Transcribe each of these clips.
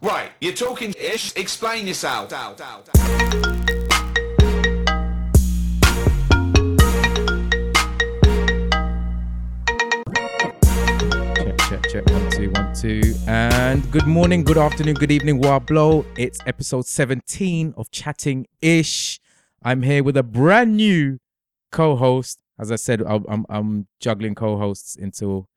Right, you're talking ish. Explain yourself. Check, check, check. One, two, one, two. And good morning, good afternoon, good evening, Wablo. It's episode 17 of Chatting Ish. I'm here with a brand new co host. As I said, I'm, I'm, juggling co hosts until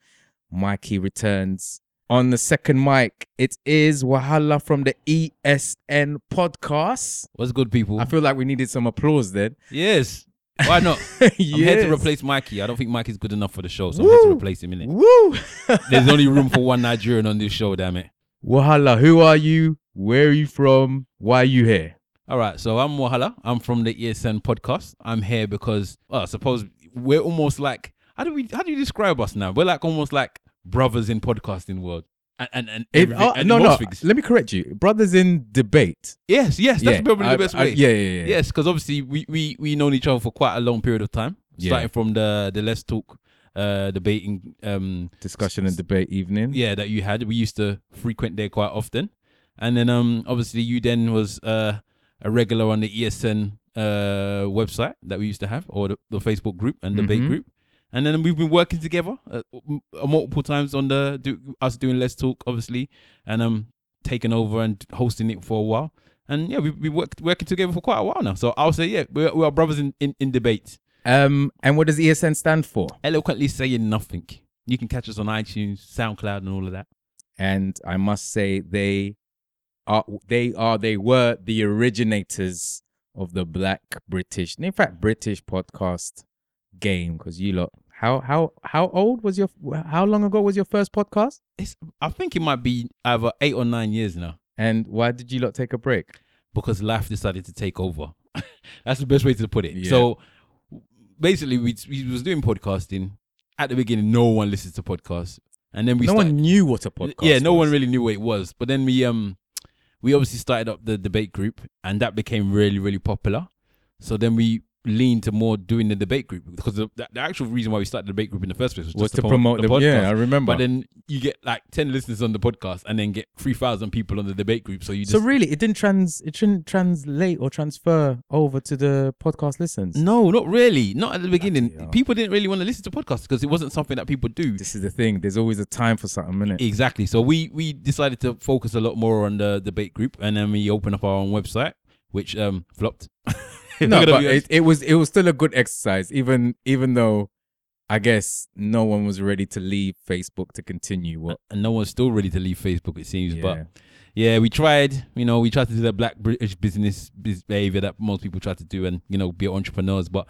Mikey returns. On the second mic, it is Wahala from the ESN podcast. What's good, people? I feel like we needed some applause then. yes. Why not? I'm here to replace Mikey. I don't think Mikey's good enough for the show, so I'm here to replace him in it. Woo! There's only room for one Nigerian on this show, damn it. Wahala, who are you? Where are you from? Why are you here? All right, so I'm Wahala. I'm from the ESN podcast. I'm here because, well, I suppose we're almost like how do we how do you describe us now? We're like almost like brothers in podcasting world. And and, and, If- oh, and no, no. things. Let me correct you. Brothers in debate. Yes, yes, that's probably I- the best I- way. yeah, yeah, yeah. Yes, because obviously we we we known each other for quite a long period of time, Yeah. starting from the the Let's Talk uh debating um Discussion and debate evening. yeah that you had we used to frequent there quite often and then um obviously you then was uh a regular on the esn uh website that we used to have or the, the facebook group and debate Mhm. group and then we've been working together uh, m- uh, multiple times on the do, us doing let's talk obviously and um taking over and hosting it for a while. And yeah we've been worked, working together for quite a while now. So i'll say yeah we're, we are brothers in, in in debate. Um, and what does ESN stand for? eloquently saying nothing. You can catch us on itunes soundcloud and all of that. And I must say they are they are they were the originators of the Black British, in fact, British podcast game. Because you lot, how how how old was your how long ago was your first podcast? it's I think it might be either eight or nine years now And why did you lot take a break? because life decided to take over. That's the best way to put it. Yeah. So basically, we we was doing podcasting at the beginning. No one listened to podcasts, and then we no started, one knew what a podcast. yeah, no was. one really knew what it was. But then we um we obviously started up the debate group, and that became really really popular. So then we leaned to more doing the debate group because the, the, the actual reason why we started the debate group in the first place was, was just to promote the, podcast. Yeah, I remember. But then you get like ten listeners on the podcast, and then get three thousand people on the debate group. So you just so really, it didn't trans it shouldn't translate or transfer over to the podcast listens. No, not really. Not at the beginning. hell. People didn't really want to listen to podcasts because it wasn't something that people do. This is the thing. There's always a time for something, innit? Exactly. So we we decided to focus a lot more on the debate group, and then we opened up our own website, which um flopped. If no, but be it, it was it was still a good exercise, even even though I guess no one was ready to leave Facebook to continue. What? and no one's still ready to leave Facebook. It seems, Yeah. but yeah, we tried. You know, we tried to do the black British business behavior that most people try to do, and you know, be entrepreneurs. But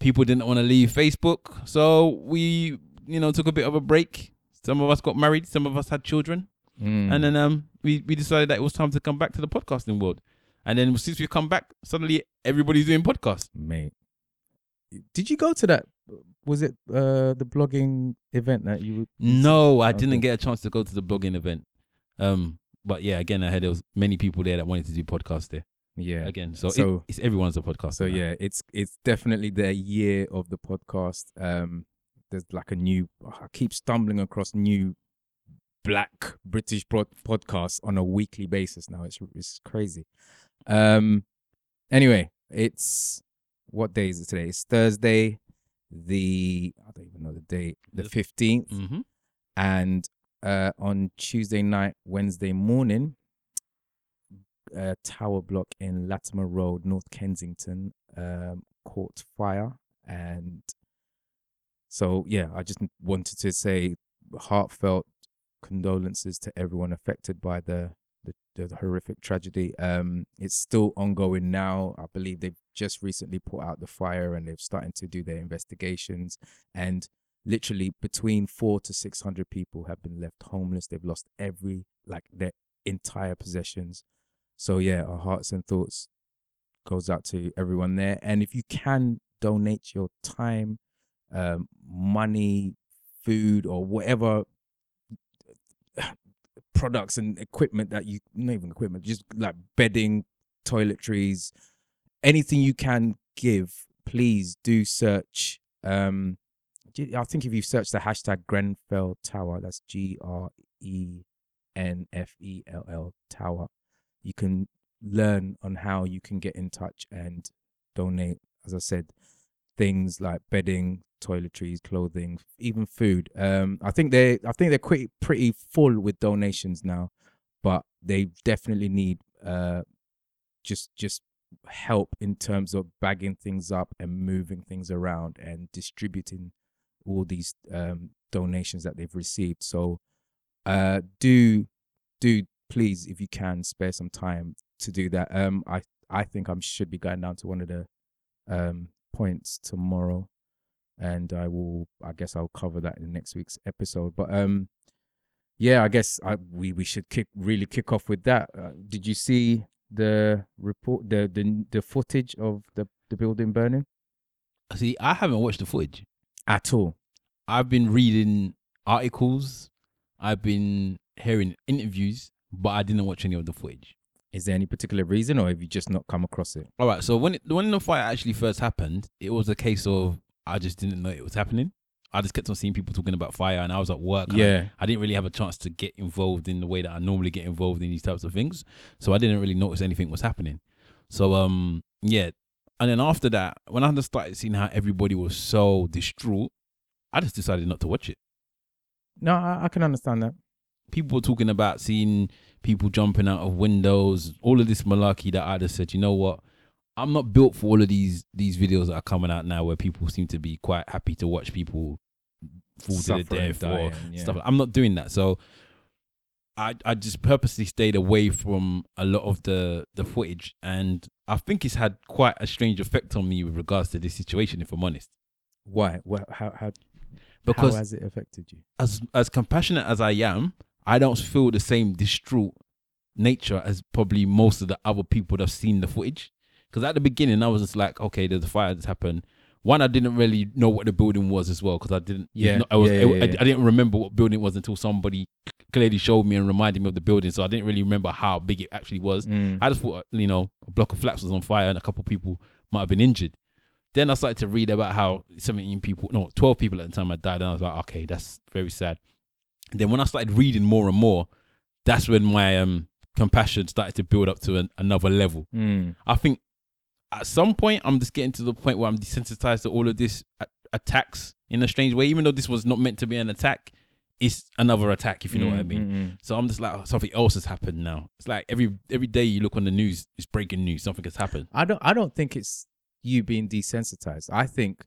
people didn't want to leave Facebook, so we, you know, took a bit of a break. Some of us got married. Some of us had children. Mm. And then um we, we decided that it was time to come back to the podcasting world. And then since we come back, suddenly everybody's doing podcasts. mate, did you go to that? Was it uh the blogging event that you? No, I Okay. didn't get a chance to go to the blogging event. Um, but yeah, again, I heard there was many people there that wanted to do podcasts there. Yeah. Again, so, So- it, it's everyone's a podcast. So yeah, it's it's definitely the year of the podcast. Um, there's like a new. I keep stumbling across new black British pod- podcasts on a weekly basis now. It's it's crazy. Um, anyway, it's what day is it today? It's Thursday, the I don't even know the date, the The- fifteenth, hmm and uh, on Tuesday night, Wednesday morning, uh, tower block in Latimer Road, North Kensington, um, caught fire, and so yeah, I just wanted to say heartfelt condolences to everyone affected by the the, horrific tragedy. Um, it's still ongoing now. I believe they've just recently put out the fire and they've started to do their investigations and literally between four to six hundred people have been left homeless. They've lost every like their entire possessions. So yeah, our hearts and thoughts goes out to everyone there. And if you can donate your time, um, money, food, or whatever products and equipment that you not even equipment, just like bedding, toiletries, anything you can give, please do search. Um, I think if you search the hashtag Grenfell Tower, that's G R E N F E L L Tower. You can learn on how you can get in touch and donate. As I said, things like bedding, toiletries, clothing, even food. Um, I think they, I think they're pretty pretty full with donations now, but they definitely need uh, just just help in terms of bagging things up and moving things around and distributing all these um, donations that they've received. So, uh, do do please, if you can, spare some time to do that. Um, I I think I should be going down to one of the um points tomorrow, and I will. I guess I'll cover that in next week's episode. But um, yeah, I guess I we we should kick really kick off with that. Uh, did you see the report the the the footage of the the building burning See, I haven't watched the footage. at all? I've been reading articles, I've been hearing interviews, but I didn't watch any of the footage. Is there any particular reason, or have you just not come across it? All right, so when it, when the fire actually first happened, it was a case of I just didn't know it was happening. I just kept on seeing people talking about fire, and I was at work. and I- Yeah. I, didn't really have a chance to get involved in the way that I normally get involved in these types of things, so I didn't really notice anything was happening. So um, yeah, and then after that, when I just started seeing how everybody was so distraught, I just decided not to watch it. No, I, I can understand that. People were talking about seeing people jumping out of windows, all of this malarkey that I just said, you know what? I'm not built for all of these these videos that are coming out now where people seem to be quite happy to watch people fall to the Suffering, death or yeah. stuff. I'm not doing that. So I I just purposely stayed away from a lot of the the footage and I think it's had quite a strange effect on me with regards to this situation, if I'm honest. Why? Well, how how Because how has it affected you? as as compassionate as I am, I don't feel the same distraught nature as probably most of the other people that have seen the footage. Because at the beginning, I was just like, okay, there's a fire that's happened. One, I didn't really know what the building was as well because I didn't. Yeah, I was. yeah, I, yeah, I- I didn't remember what building it was until somebody clearly showed me and reminded me of the building. So I didn't really remember how big it actually was. Mm. I just thought, you know, a block of flats was on fire and a couple people might have been injured. Then I started to read about how 17 people, no, 12 people at the time had died. And I was like, okay, that's very sad. Then when I started reading more and more, that's when my um, compassion started to build up to an, another level. Mm. I think at some point, I'm just getting to the point where I'm desensitized to all of this a- attacks in a strange way. Even though this was not meant to be an attack, it's another attack, if you know what I Mm, mean. mm, mm. So I'm just like, oh, something else has happened now. It's like every every day you look on the news, it's breaking news. Something has happened. I don't. I don't think it's you being desensitized. I think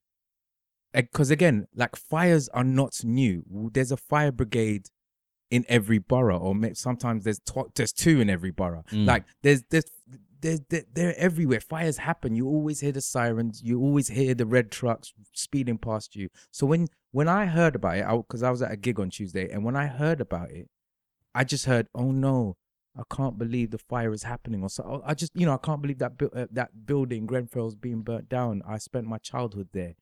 because again, like fires are not new. There's a fire brigade in every borough, or sometimes there's tw- there's two in every borough. Mm. Like there's there's they're, they're, they're everywhere. Fires happen. You always hear the sirens. You always hear the red trucks speeding past you. So when when I heard about it, because I, was at a gig on Tuesday, and when I heard about it, I just heard, "Oh no, I can't believe the fire is happening." Or so I just, you know, I can't believe that bu- uh, that building Grenfell's being burnt down. I spent my childhood there,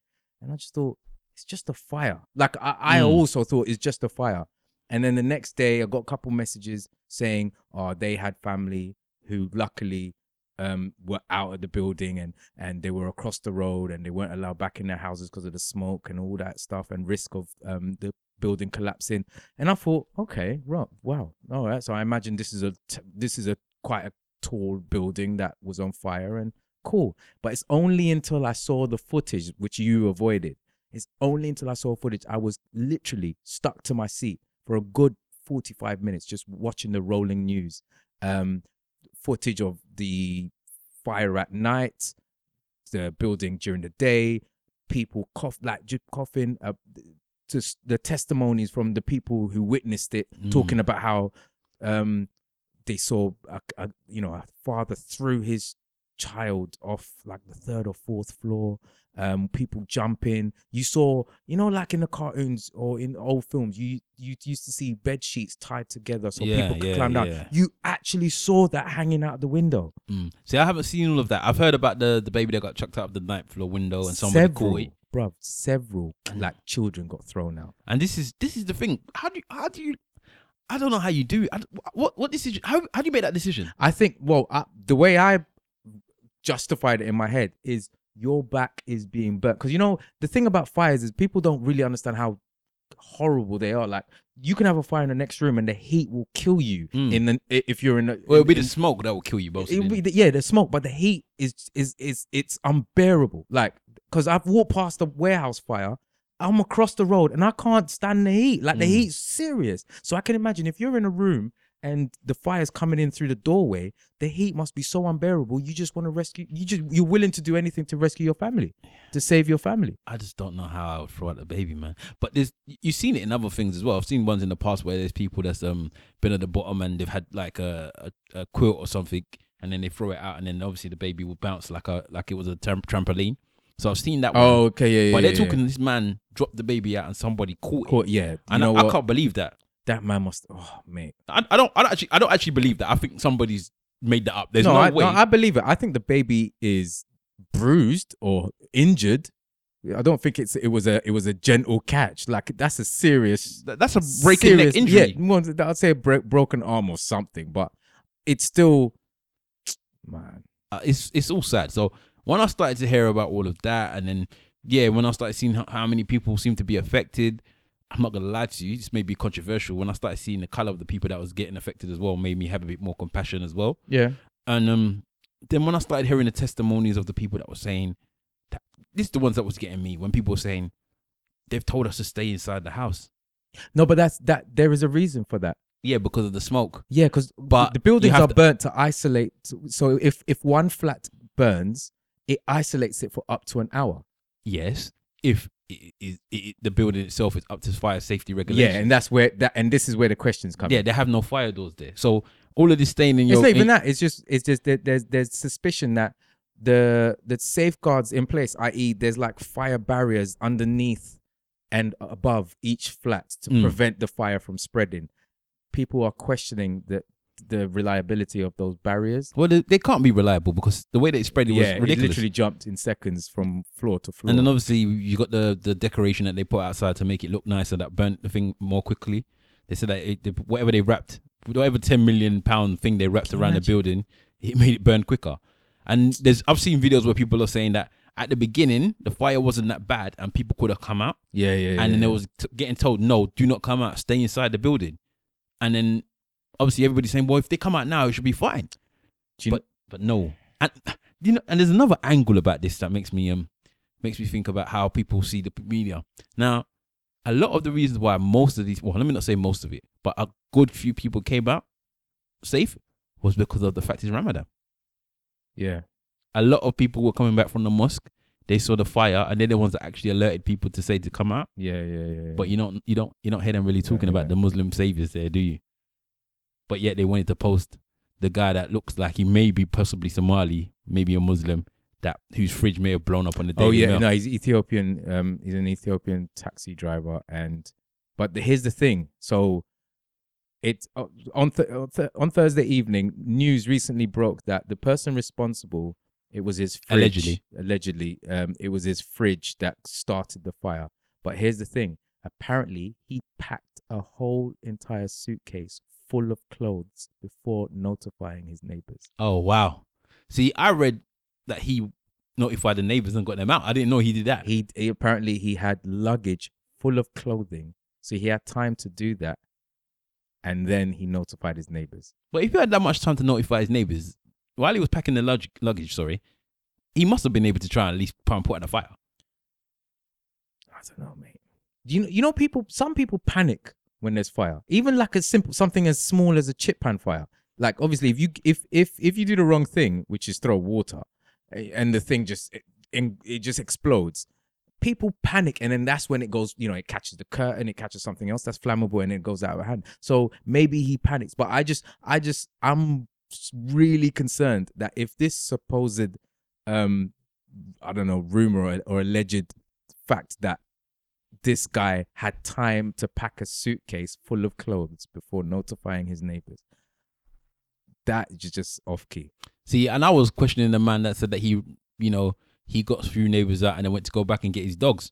and I just thought it's just a fire. Like I, I Mm. also thought it's just a fire. And then the next day, I got a couple messages saying, "Oh, they had family who luckily um, were out of the building and and they were across the road and they weren't allowed back in their houses because of the smoke and all that stuff and risk of um, the building collapsing." And I thought, okay, right, wow, all right. So I imagine this is a t- this is a quite a tall building that was on fire and cool. But it's only until I saw the footage, which you avoided. It's only until I saw footage I was literally stuck to my seat for a good 45 minutes just watching the rolling news. Um, footage of the fire at night, the building during the day, people cough like just coughing. Uh, just the testimonies from the people who witnessed it, Mm. talking about how um, they saw a, a you know a father threw his child off like the third or fourth floor. Um, people jumping. You saw, you know, like in the cartoons or in old films, you you used to see bed sheets tied together so Yeah, people could yeah, climb down. yeah. You actually saw that hanging out the window. Mm. See, I haven't seen all of that. I've heard about the the baby that got chucked out of the ninth floor window and somebody several, caught it. bruv, several like children got thrown out. And this is this is the thing. How do you how do you? I don't know how you do. it. I, what what decision? How how do you make that decision? I think, well, I, the way I justified it in my head is your back is being burnt. Because, you know, the thing about fires is people don't really understand how horrible they are. Like, you can have a fire in the next room and the heat will kill you Mm. in the if you're in. A, Well, it'll be in- the smoke that will kill you, both. It'll be the, yeah, the smoke, but the heat is is is it's unbearable. Like, cause I've walked past a warehouse fire, I'm across the road and I can't stand the heat. Like the Mm. heat's serious. So I can imagine if you're in a room and the fire's coming in through the doorway, the heat must be so unbearable. You just want to rescue. You just you're willing to do anything to rescue your family, to save your family. I just don't know how I would throw out the baby, man. But there's you've seen it in other things as well. I've seen ones in the past where there's people that's um been at the bottom and they've had like a, a, a quilt or something, and then they throw it out, and then obviously the baby will bounce like a like it was a tram- trampoline. So I've seen that. one. okay, yeah, but they're talking this man dropped the baby out and somebody caught it. Caught, yeah, you And know I, I can't believe that. That man must. Oh, mate. I, I don't. I don't actually. I don't actually believe that. I think somebody's made that up. There's no, I, way. I believe it. I think the baby is bruised or injured. I don't think it's it was a it was a gentle catch. Like that's a serious That- that's a breaking neck serious- injury. Yeah, I'd say a bro- broken arm or something, but it's still man. uh, it's it's all sad. So when I started to hear about all of that, and then yeah, when I started seeing how, how many people seem to be affected, I'm not gonna lie to you, this may be controversial. When I started seeing the color of the people that was getting affected as well, made me have a bit more compassion as well. Yeah. And um, then when I started hearing the testimonies of the people that were saying, that, this is the ones that was getting me. When people were saying, they've told us to stay inside the house. No, but that's that. There is a reason for that. Yeah, because of the smoke. Yeah, because But the buildings are to- burnt to isolate. So if if one flat burns, it isolates it for up to an hour. Yes, if it, it, it, the building itself is up to fire safety regulations. Yeah, and that's where that and this is where the questions come. Yeah, in. they have no fire doors there. So all of this staying in your it's not even in- that. It's just it's just that there's there's suspicion that the the safeguards in place, i.e., there's like fire barriers underneath and above each flat to Mm. prevent the fire from spreading. People are questioning the the reliability of those barriers. Well, they, they can't be reliable because the way they spread it was yeah, it literally jumped in seconds from floor to floor. and then obviously you got the the decoration that they put outside to make it look nicer that burnt the thing more quickly. They said that it, they, whatever they wrapped, whatever ten million pound thing they wrapped Can you around the building, it made it burn quicker. And there's I've seen videos where people are saying that at the beginning the fire wasn't that bad and people could have come out, yeah, yeah, and then yeah. they was t- getting told no, do not come out, stay inside the building. And then obviously everybody's saying, well, if they come out now, it should be fine. Do you but but no, and you know, and there's another angle about this that makes me um makes me think about how people see the media. Now, a lot of the reasons why most of these, well, let me not say most of it, but a good few people came out safe was because of the fact it's Ramadan. yeah. A lot of people were coming back from the mosque. They saw the fire, and they're the ones that actually alerted people to say to come out. Yeah, yeah, yeah. But you don't, you don't, you don't hear them really talking Yeah, about yeah. the Muslim saviors there, do you? But yet they wanted to post the guy that looks like he may be possibly Somali, maybe a Muslim, that whose fridge may have blown up on the day. Oh yeah, no, he's Ethiopian. Um, he's an Ethiopian taxi driver, and but the, here's the thing. So, it's uh, on th- on th- on Thursday evening. News recently broke that the person responsible, it was his fridge, Allegedly. Allegedly, um, it was his fridge that started the fire. But here's the thing. Apparently, he packed a whole entire suitcase full of clothes before notifying his neighbors. Oh wow. See, I read that he notified the neighbors and got them out. I didn't know he did that. he, he apparently he had luggage full of clothing so he had time to do that and then he notified his neighbors But if he had that much time to notify his neighbors, while he was packing the lug- luggage, sorry, he must have been able to try and at least try and put out a fire. i don't know mate you know you know people some people panic when there's fire. Even like a simple something as small as a chip pan fire. Like obviously if you if if if you do the wrong thing which is throw water eh, and the thing just it, it just explodes people panic and then that's when it goes you know it catches the curtain it catches something else that's flammable and it goes out of hand. So maybe he panics but i just i just i'm really concerned that if this supposed um i don't know rumor or, or alleged fact that this guy had time to pack a suitcase full of clothes before notifying his neighbors that is just off key See, and I was questioning the man that said that he, you know, he got a few neighbors out and then went to go back and get his dogs.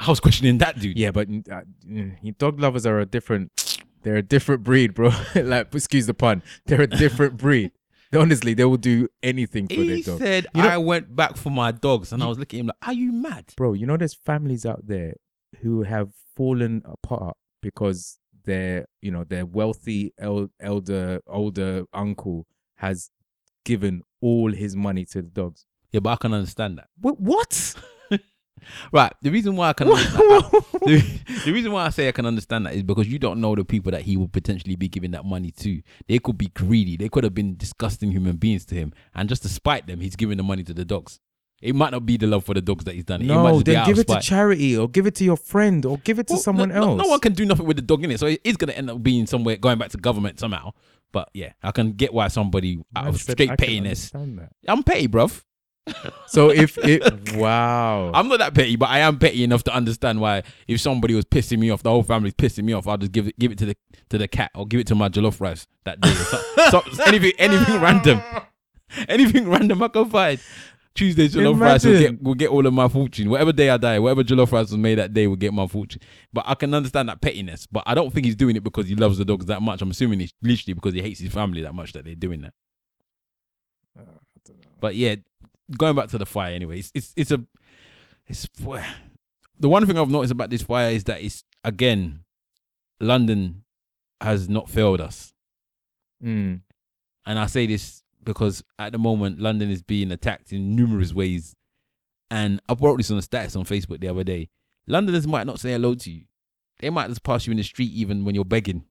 I was questioning that dude. Yeah, but uh, dog lovers are a different. They're a different breed, bro. like, excuse the pun. They're a different breed. Honestly, they will do anything for their dogs. He said, You know- I went back for my dogs. And I was looking at him like, are you mad? bro. You know, there's families out there who have fallen apart because their you know their wealthy el- elder older uncle has given all his money to the dogs. Yeah, but I can understand that. What? What? Right. The reason why I can the, the reason why I say I can understand that is because you don't know the people that he would potentially be giving that money to. They could be greedy. They could have been disgusting human beings to him, and just to spite them, he's giving the money to the dogs. It might not be the love for the dogs that he's done. it might no, then give it to charity or give it to your friend or give it to Well, someone no, no- else. No, one can do nothing with the dog in it, so it is going to end up being somewhere going back to government somehow. But yeah, I can get why somebody out Man of said, straight "I pettiness. understand that." I'm petty, bruv. So if it, wow, I'm not that petty, but I am petty enough to understand why if somebody was pissing me off, the whole family's pissing me off, I'll just give it give it to the to the cat or give it to my jollof rice that day. so, so- anything anything random. Anything random I can find. Tuesday jollof rice will get will get all of my fortune. Whatever day I die, whatever jollof rice was made that day will get my fortune. But I can understand that pettiness. But I don't think he's doing it because he loves the dogs that much. I'm assuming it's literally because he hates his family that much that they're doing that. But yeah, going back to the fire anyway, it's it's, it's a it's the one thing I've noticed about this fire is that it's again London has not failed us. Mm. And I say this because at the moment London is being attacked in numerous ways. And I wrote this on the status on Facebook the other day. Londoners might not say hello to you. They might just pass you in the street even when you're begging.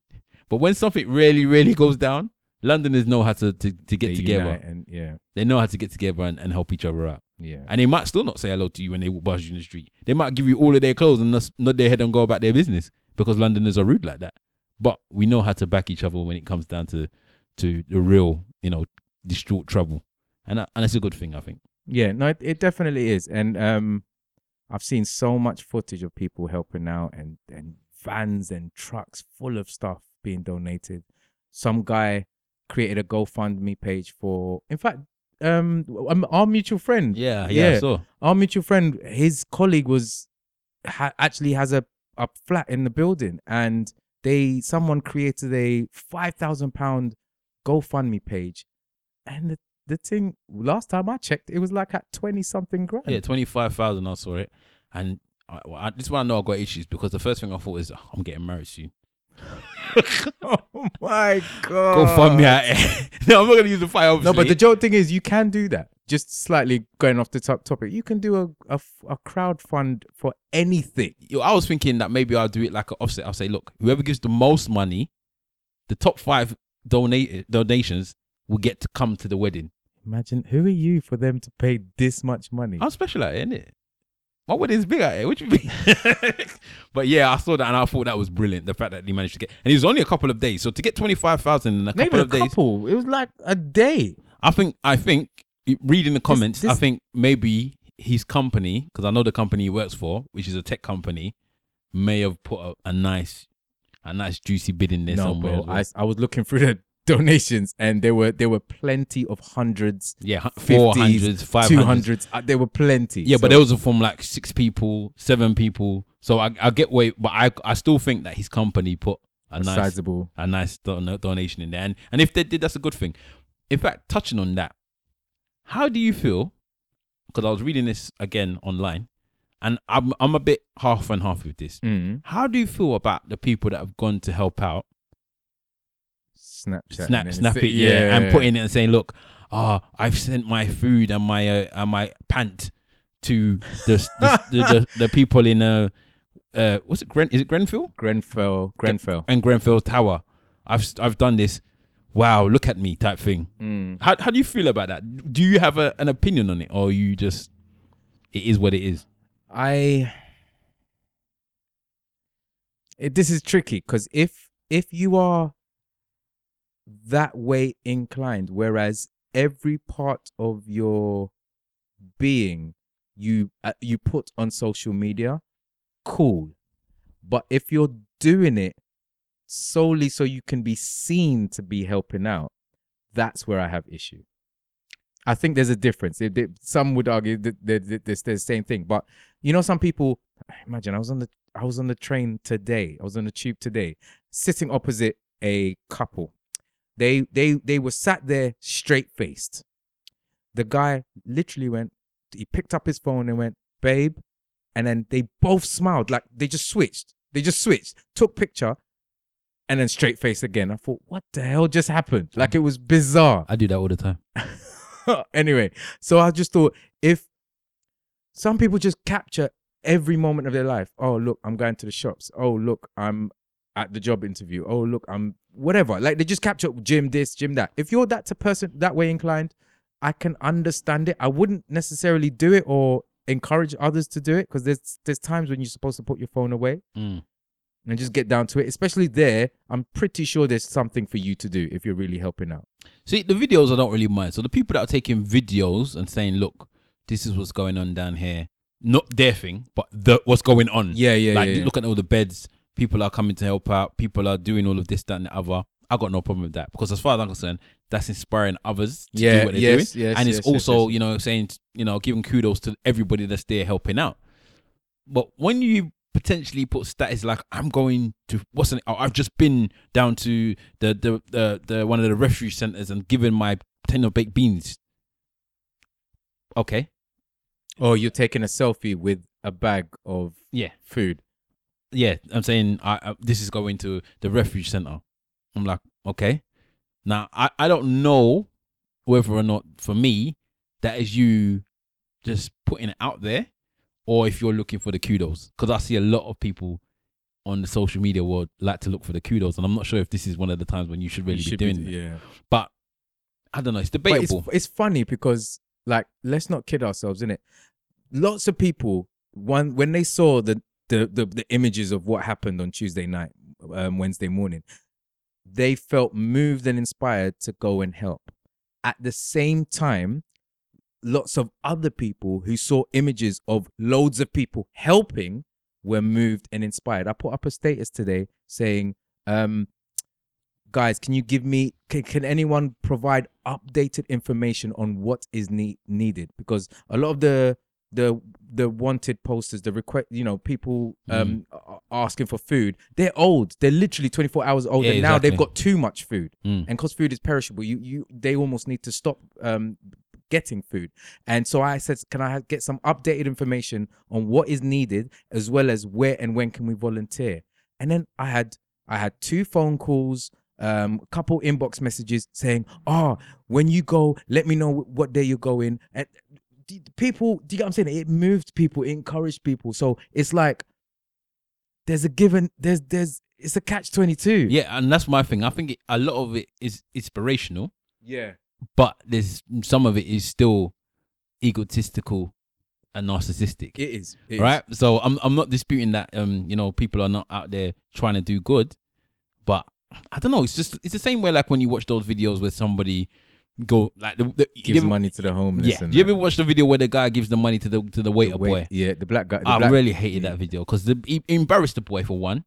But when something really, really goes down, Londoners know how to, to, to get They together. and yeah, They know how to get together and, and help each other out. yeah. And they might still not say hello to you when they walk past you in the street. They might give you all of their clothes and nod their head and go about their business because Londoners are rude like that. But we know how to back each other when it comes down to to the real, you know, distraught trouble, and that- and it's a good thing, I think. Yeah, no, it, it definitely is, and um, I've seen so much footage of people helping out, and and vans and trucks full of stuff being donated. Some guy created a GoFundMe page for, in fact, um, um, our mutual friend, Yeah, yeah. Yeah. So our mutual friend, his colleague was ha- actually has a a flat in the building, and they someone created a five thousand pound GoFundMe page, and the the thing last time I checked, it was like at twenty something grand. yeah, twenty five thousand. I saw it, and I, well, I, this is why I know I got issues because the first thing I thought is "Oh, I'm getting married soon. oh my god! Go fund me out. no, I'm not gonna use the fire. No, but the joke thing is, you can do that. Just slightly going off the top topic, you can do a a, a crowd fund for anything. Yo, I was thinking that maybe I'll do it like an offset. I'll say, look, whoever gives the most money, the top five donate donations will get to come to the wedding. Imagine who are you for them to pay this much money? I'm special at it, innit? My wedding's big it. What you mean? but yeah, I saw that and I thought that was brilliant. The fact that he managed to get, and it was only a couple of days. So to get twenty five thousand in a Not couple a of days, couple. It was like a day. I think, I think, reading the comments, I this- think maybe his company, because I know the company he works for, which is a tech company, may have put a, a nice, a nice juicy bid in there no, somewhere. bro. well. I, I was looking through the donations, and there were there were plenty of hundreds, yeah, four 50s, hundreds, five two hundreds. hundreds. Uh, there were plenty. Yeah, but So- those are from like six people, seven people. So I, I get way, but I, I still think that his company put a nice, sizable. a nice don- donation in there, and and if they did, that's a good thing. In fact, touching on that, how do you feel? Because I was reading this again online, and I'm I'm a bit half and half with this. Mm. How do you feel about the people that have gone to help out, Snapchat, snap snap it, yeah, and putting it and saying, look, ah, I've sent my food and my uh, and my pant to the the, the, the, the people in uh uh what's it Gren is it Grenfell Grenfell, Grenfell. and Grenfell Tower. I've I've done this. Wow, look at me, type thing. Mm. How how do you feel about that? Do you have a, an opinion on it, or you just it is what it is? I it, this is tricky because if if you are that way inclined, whereas every part of your being you uh, you put on social media, cool. But if you're doing it solely so you can be seen to be helping out, that's where I have issue. I think there's a difference. It- it- some would argue that that- that this the same thing, but you know, some people. Imagine I was on the I was on the train today. I was on the tube today, sitting opposite a couple. They they they were sat there straight faced. The guy literally went. He picked up his phone and went, "Babe," and then they both smiled like they just switched. They just switched. Took picture. and then straight face again. I thought, what the hell just happened? Like it was bizarre. I do that all the time. anyway, so I just thought if some people just capture every moment of their life. Oh, look, I'm going to the shops. Oh, look, I'm at the job interview. Oh, look, I'm whatever. Like they just capture gym this, gym that. If you're that to person that way inclined, I can understand it. I wouldn't necessarily do it or encourage others to do it because there's there's times when you're supposed to put your phone away Mm. and just get down to it. Especially there, I'm pretty sure there's something for you to do if you're really helping out. See, the videos I don't really mind. So the people that are taking videos and saying, "Look, this is what's going on down here," not their thing, but the what's going on. Yeah, yeah, like yeah, yeah. look at all the beds. People are coming to help out. People are doing all of this, that, and the other. I got no problem with that because, as far as I'm concerned, that's inspiring others to Yeah, do what they're yes, doing, yes, and it's yes, also, you know, saying, you know, giving kudos to everybody that's there helping out. But when you potentially put status like I'm going to what's an, oh, I've just been down to the the the, the one of the refuge centers and given my tin of baked beans. Okay, Or you're taking a selfie with a bag of yeah, food. Yeah. I'm saying I, I this is going to the refuge center. I'm like, okay. Now I I don't know whether or not for me that is you just putting it out there or if you're looking for the kudos because I see a lot of people on the social media world like to look for the kudos and I'm not sure if this is one of the times when you should really You be doing be- it. yeah. But I don't know, it's debatable. it's, it's funny because like let's not kid ourselves in it lots of people one when they saw the, the the the images of what happened on tuesday night um, wednesday morning they felt moved and inspired to go and help. At the same time lots of other people who saw images of loads of people helping were moved and inspired. I put up a status today saying um guys can you give me can, can anyone provide updated information on what is need, needed? Because a lot of the the the wanted posters the request you know people um a- asking for food. They're old. They're literally 24 hours old Yeah, and now they've got too much food. Mm. and because food is perishable you you they almost need to stop um getting food. And so i said can i get some updated information on what is needed as well as where and when can we volunteer? And then i had i had two phone calls um a couple inbox messages saying oh when you go let me know what day you're going. And people do you get what i'm saying it moved people it encouraged people so it's like there's a given there's there's it's a catch 22 yeah, and that's my thing. I think it, a lot of it is inspirational, yeah but there's some of it is still egotistical and narcissistic. it is it is. right? So I'm I'm not disputing that um you know people are not out there trying to do good, but I don't know. It's just it's the same way like when you watch those videos where somebody go like the, the gives ever- money to the homeless Yeah, and you that. ever watch the video where the guy gives the money to the to the waiter Wait, boy? yeah the black guy the I black- really hated yeah. that video because he embarrassed the boy for one,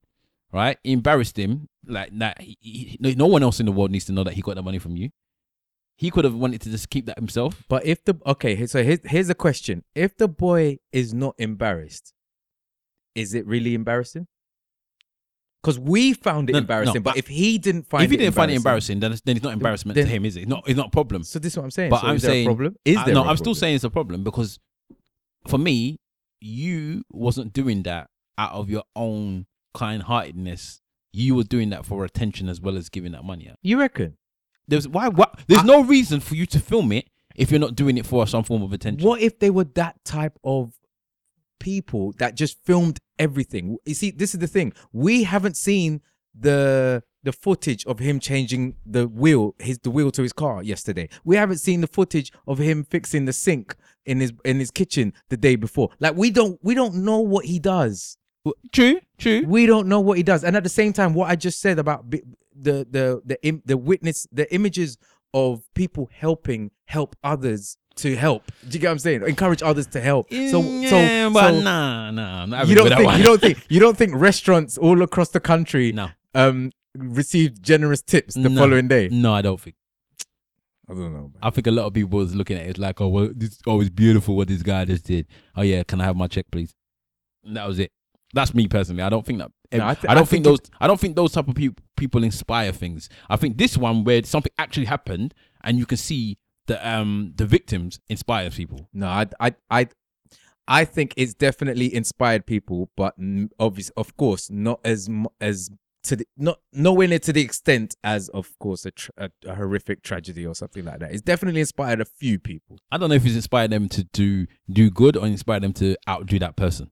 right? He embarrassed him like that. He, he, no- no one else in the world needs to know that he got the money from you. He could have wanted to just keep that himself. But if the okay, so here's here's a question: If the boy is not embarrassed, is it really embarrassing? Because we found it No, no, embarrassing, but but if he didn't find if he it didn't find it embarrassing, then it's, then it's not embarrassment then- to him, is it? It's not. It's not a problem. so this is what I'm saying. But So I'm is there saying- a problem? Is I, no, I'm still saying it's a problem because for me, you wasn't doing that out of your own kind-heartedness. You were doing that for attention as well as giving that money out. You reckon? There's why? What? There's no reason for you to film it if you're not doing it for some form of attention. What if they were that type of people that just filmed everything? You see, this is the thing. We haven't seen the the footage of him changing the wheel, his the wheel to his car yesterday. We haven't seen the footage of him fixing the sink in his in his kitchen the day before. Like we don't we don't know what he does. True, true. We don't know what he does. And at the same time, what I just said about the the the im- the witness, the images of people helping help others to help. Do you get what I'm saying? Encourage others to help. So yeah, so but so nah, nah. I'm not you don't think one. you don't think you don't think restaurants all across the country No, um received generous tips the No. following day? no, I don't think. I don't know. I think a lot of people was looking at it like, oh, well, this oh, it's beautiful what this guy just did. Oh yeah, can I have my check, please? And that was it. That's me personally. I don't think that. No, I I, don't I think, think those. I don't think those type of people people inspire things. I think this one where something actually happened and you can see the um the victims inspires people. No, I, I, I, I think it's definitely inspired people, but obvious, of course, not as as to the not nowhere near to the extent as, of course, a, tra- a, a horrific tragedy or something like that. It's definitely inspired a few people. I don't know if it's inspired them to do do good or inspired them to outdo that person.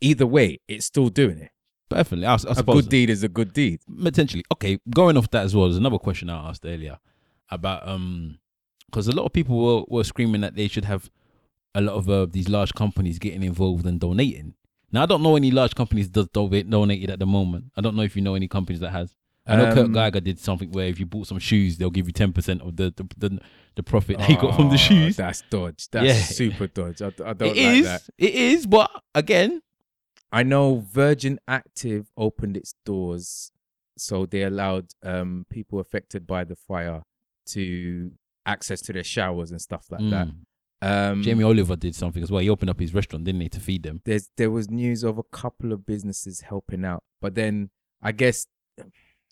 Either way, it's still doing it. Definitely, I, I A good deed is a good deed. potentially. Okay, going off that as well, there's another question I asked earlier about um because a lot of people were, were screaming that they should have a lot of uh, these large companies getting involved and donating. Now I don't know any large companies that donate donated at the moment. I don't know if you know any companies that has. I know Kurt Um, Geiger did something where if you bought some shoes, they'll give you ten percent of the the, the the profit that he got from the Oh, shoes. That's dodge. That's Yeah. super dodge. I, I don't It like is, that. it is, but again, I know Virgin Active opened its doors, so they allowed um, people affected by the fire to access to their showers and stuff like that. mm, Um, Jamie Oliver did something as well. He opened up his restaurant, didn't he, to feed them? there's there was news of a couple of businesses helping out, but then I guess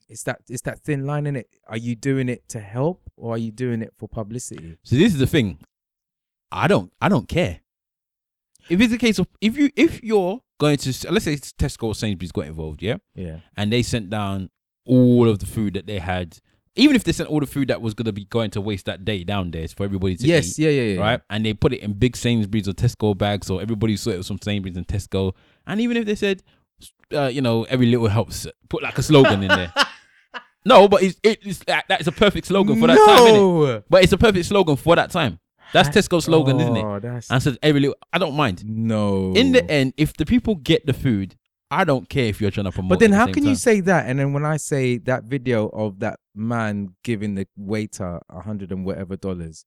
it's that it's that thin line in it. Are you doing it to help or are you doing it for publicity? So this is the thing. I don't I don't care. If it's a case of if you if you're going to let's say it's Tesco or Sainsbury's got involved, yeah, Yeah, and they sent down all of the food that they had, even if they sent all the food that was gonna be going to waste that day down there for everybody to yes, eat, yeah, yeah, yeah. right? And they put it in big Sainsbury's or Tesco bags, so everybody saw it was from Sainsbury's and Tesco. And even if they said, uh, you know, every little helps, put like a slogan in there. No, but it's it's that, that's a perfect slogan for that time, innit? no! But it's a perfect slogan for that time. That's Ha- Tesco's slogan, isn't it? Oh, that's And says every little. I don't mind. no. In the end, if the people get the food, I don't care if you're trying to promote. But then, the how can you say that? And then when I say that video of that man giving the waiter a hundred and whatever dollars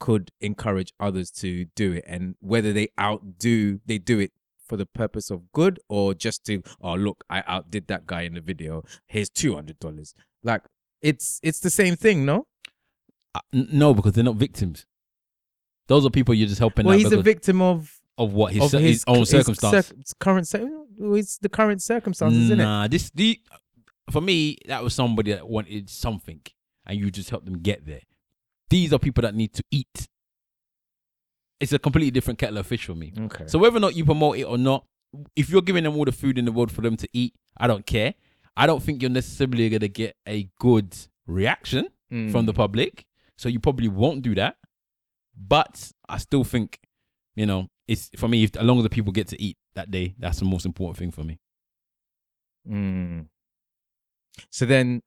could encourage others to do it, and whether they outdo, they do it for the purpose of good or just to, oh look, I outdid that guy in the video. Here's two hundred dollars. Like it's it's the same thing, no? Uh, no, because they're not victims. Those are people you're just helping well, out he's a victim of of what his, of cir- his, own circumstance. circ- current, it's the current circumstances, isn't it? nah, this the for me that was somebody that wanted something, and you just helped them get there. These are people that need to eat. It's a completely different kettle of fish for me. Okay. So whether or not you promote it or not, if you're giving them all the food in the world for them to eat, I don't care. I don't think you're necessarily gonna get a good reaction Mm. from the public, so you probably won't do that. But I still think, you know, it's for me. If as long as the people get to eat that day, that's the most important thing for me. Mm. So then,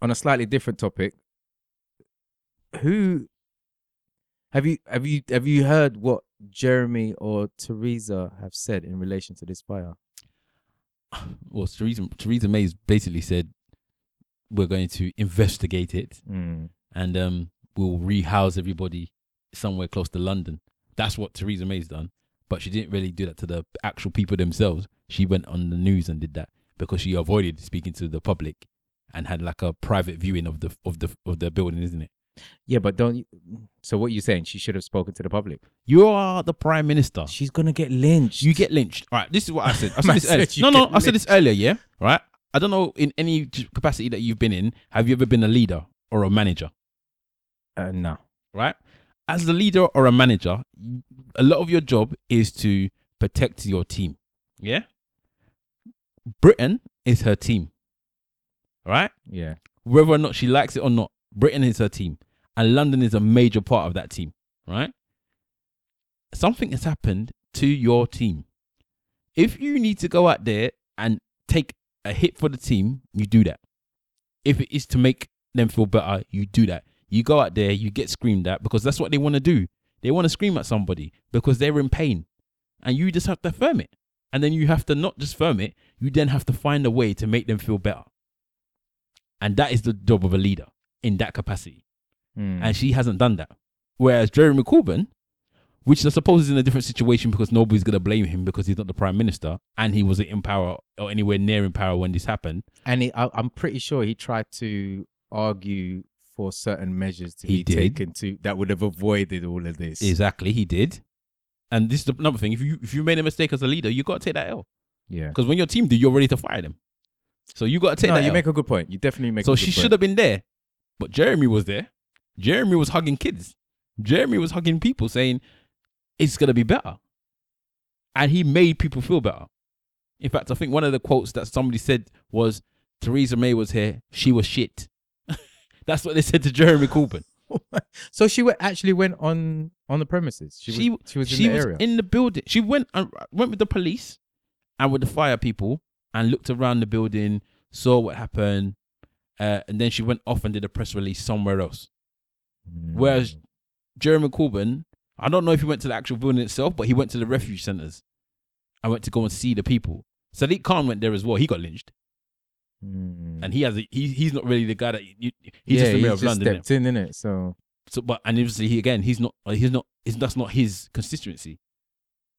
on a slightly different topic, who have you have you have you heard what Jeremy or Theresa have said in relation to this fire? Well, Theresa Theresa May's basically said we're going to investigate it Mm. and um, we'll rehouse everybody somewhere close to London. That's what Theresa May's done. But she didn't really do that to the actual people themselves. She went on the news and did that because she avoided speaking to the public and had like a private viewing of the of the of the building, isn't it? Yeah, but don't. You, so what you saying? She should have spoken to the public. You are the prime minister. She's gonna get lynched. You get lynched. All right, this is what I said. I said this earlier. No, no, get I said this earlier. Yeah, right. I don't know in any capacity that you've been in. Have you ever been a leader or a manager? uh, no. right? As a leader or a manager, a lot of your job is to protect your team. Yeah. Britain is her team, right? Yeah. Whether or not she likes it or not, Britain is her team, and London is a major part of that team, right? Something has happened to your team. If you need to go out there and take a hit for the team, you do that. If it is to make them feel better, you do that. You go out there, you get screamed at because that's what they want to do. They want to scream at somebody because they're in pain. And you just have to firm it. And then you have to not just firm it, you then have to find a way to make them feel better. And that is the job of a leader in that capacity. Mm. And she hasn't done that. Whereas Jeremy Corbyn, which I suppose is in a different situation because nobody's going to blame him because he's not the prime minister and he wasn't in power or anywhere near in power when this happened. And he, I, I'm pretty sure he tried to argue for certain measures to He be did. taken to that would have avoided all of this. Exactly, he did. And this is another thing. If you if you made a mistake as a leader, you got to take that L. yeah. Because when your team do, you're ready to fire them. So you got to take No, that you L. make a good point. You definitely make. so a she should have been there. But Jeremy was there. Jeremy was hugging kids. Jeremy was hugging people saying it's gonna be better. And he made people feel better. In fact, I think one of the quotes that somebody said was Theresa May was here, she was shit. That's what they said to Jeremy Corbyn. so she went, actually went on on the premises. She, She was, she was in she the was area. in the building. She went uh, went with the police and with the fire people and looked around the building, saw what happened, uh, and then she went off and did a press release somewhere else. Mm. Whereas Jeremy Corbyn, I don't know if he went to the actual building itself, but he went to the refuge centers. I went to go and see the people. Sadiq Khan went there as well. He got lynched, Mm. and he has a, he, he's not really the guy that you, he's yeah, just the mayor of just London. innit? stepped in, innit? So So, but and obviously he again, he's not he's not he's, that's not his constituency.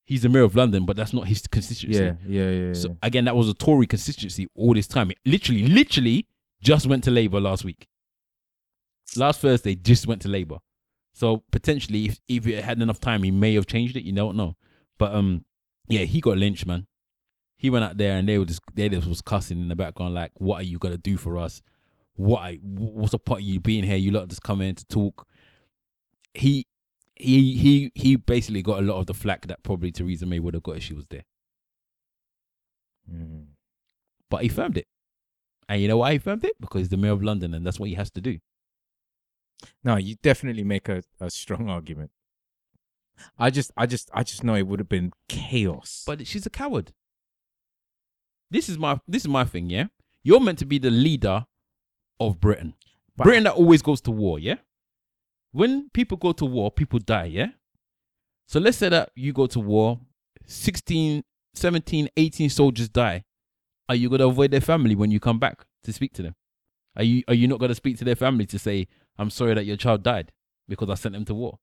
He's the mayor of London, but that's not his constituency. yeah, yeah, yeah. So yeah. again, that was a Tory constituency all this time. It literally, literally just went to Labour last week. Last Thursday, just went to Labour. So potentially, if if it had enough time, he may have changed it. You don't know. But um, yeah, he got lynched, man. He went out there and they were just they just was cussing in the background like, "What are you gonna do for us? What? are- What's the point of you being here? You lot just come in to talk." He he he he basically got a lot of the flack that probably Theresa May would have got if she was there. Mm. but he firmed it. And you know why he firmed it? Because he's the mayor of London, and that's what he has to do. No, you definitely make a, a strong argument. I just, I just, I just know it would have been chaos. But she's a coward. This is my this is my thing. Yeah, you're meant to be the leader of Britain. Britain that always goes to war. Yeah, when people go to war, people die. Yeah, so let's say that you go to war, 16, 17, 18 soldiers die. Are you gonna avoid their family when you come back to speak to them? Are you are you not gonna speak to their family to say I'm sorry that your child died because I sent them to war?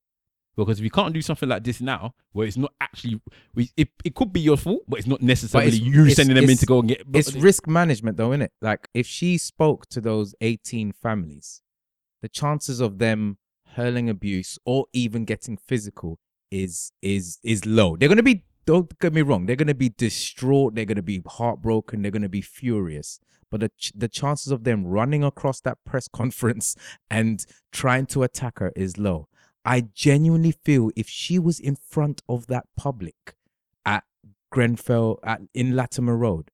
Because if you can't do something like this now, where it's not actually, we- it, it could be your fault, but it's not necessarily it's- you it's- sending them in to go and get. it's risk management, though, isn't it? Like, if she spoke to those 18 families, the chances of them hurling abuse or even getting physical is is is low. They're gonna be. Don't get me wrong. They're gonna be distraught. They're gonna be heartbroken. They're gonna be furious. But the ch- the chances of them running across that press conference and trying to attack her is low. I genuinely feel if she was in front of that public at Grenfell at in Latimer Road,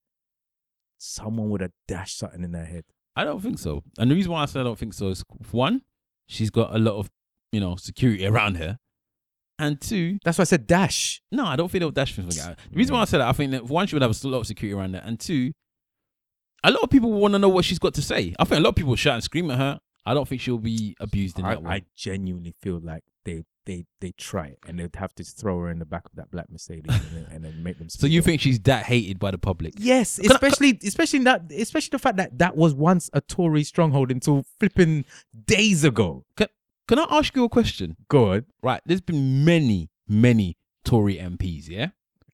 someone would have dashed something in their head. I don't think so. And the reason why I say I don't think so is one, she's got a lot of, you know, security around her. And two, That's why I said dash. no, I don't think they'll dash things like that. The reason why I said that, I think that one, she would have a lot of security around her. And two, a lot of people want to know what she's got to say. I think a lot of people shout and scream at her. I don't think she'll be abused in I, that way. I genuinely feel like they they they try it and they'd have to throw her in the back of that black Mercedes and, then, and then make them. so you up. think she's that hated by the public? Yes, Can I- especially especially that especially the fact that that was once a Tory stronghold until flipping days ago. Can I ask you a question? Go on. Right, there's been many, many Tory MPs, yeah?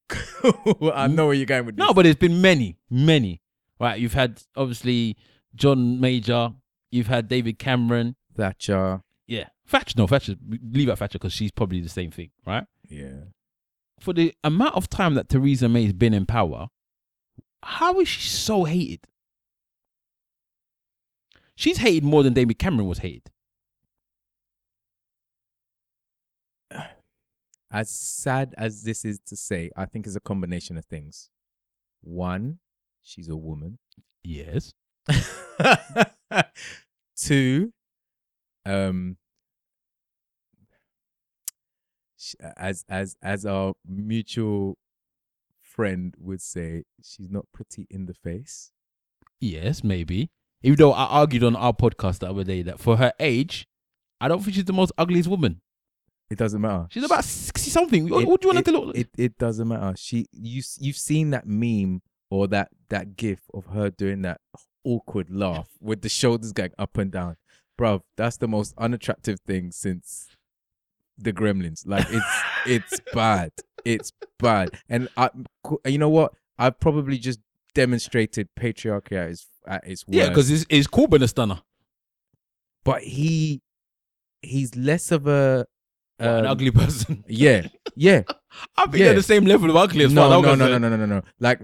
I know where you're going with this. No, but there's been many, many. Right, you've had obviously John Major, you've had David Cameron, Thatcher. yeah, Thatcher. No, Thatcher. Leave out Thatcher because she's probably the same thing, right? Yeah. For the amount of time that Theresa May's been in power, how is she so hated? She's hated more than David Cameron was hated. As sad as this is to say, I think it's a combination of things. One, she's a woman. Yes. Two, um, as as as our mutual friend would say, she's not pretty in the face. Yes, maybe. Even though I argued on our podcast the other day that for her age, I don't think she's the most ugliest woman. It doesn't matter. She's about sixty something. What, It- what do you want it, her to look like? It it doesn't matter. She you you've seen that meme or that that gif of her doing that awkward laugh with the shoulders going up and down, bruv. That's the most unattractive thing since the Gremlins. Like it's it's bad. It's bad. And I, you know what? I've probably just demonstrated patriarchy at its at its worst. yeah, because it's, it's Corbyn a stunner. but he he's less of a What, an um, ugly person. Yeah, yeah. I think Yeah. they're the same level of ugly as no, as I'm no, no, no, no, no, no, no. Like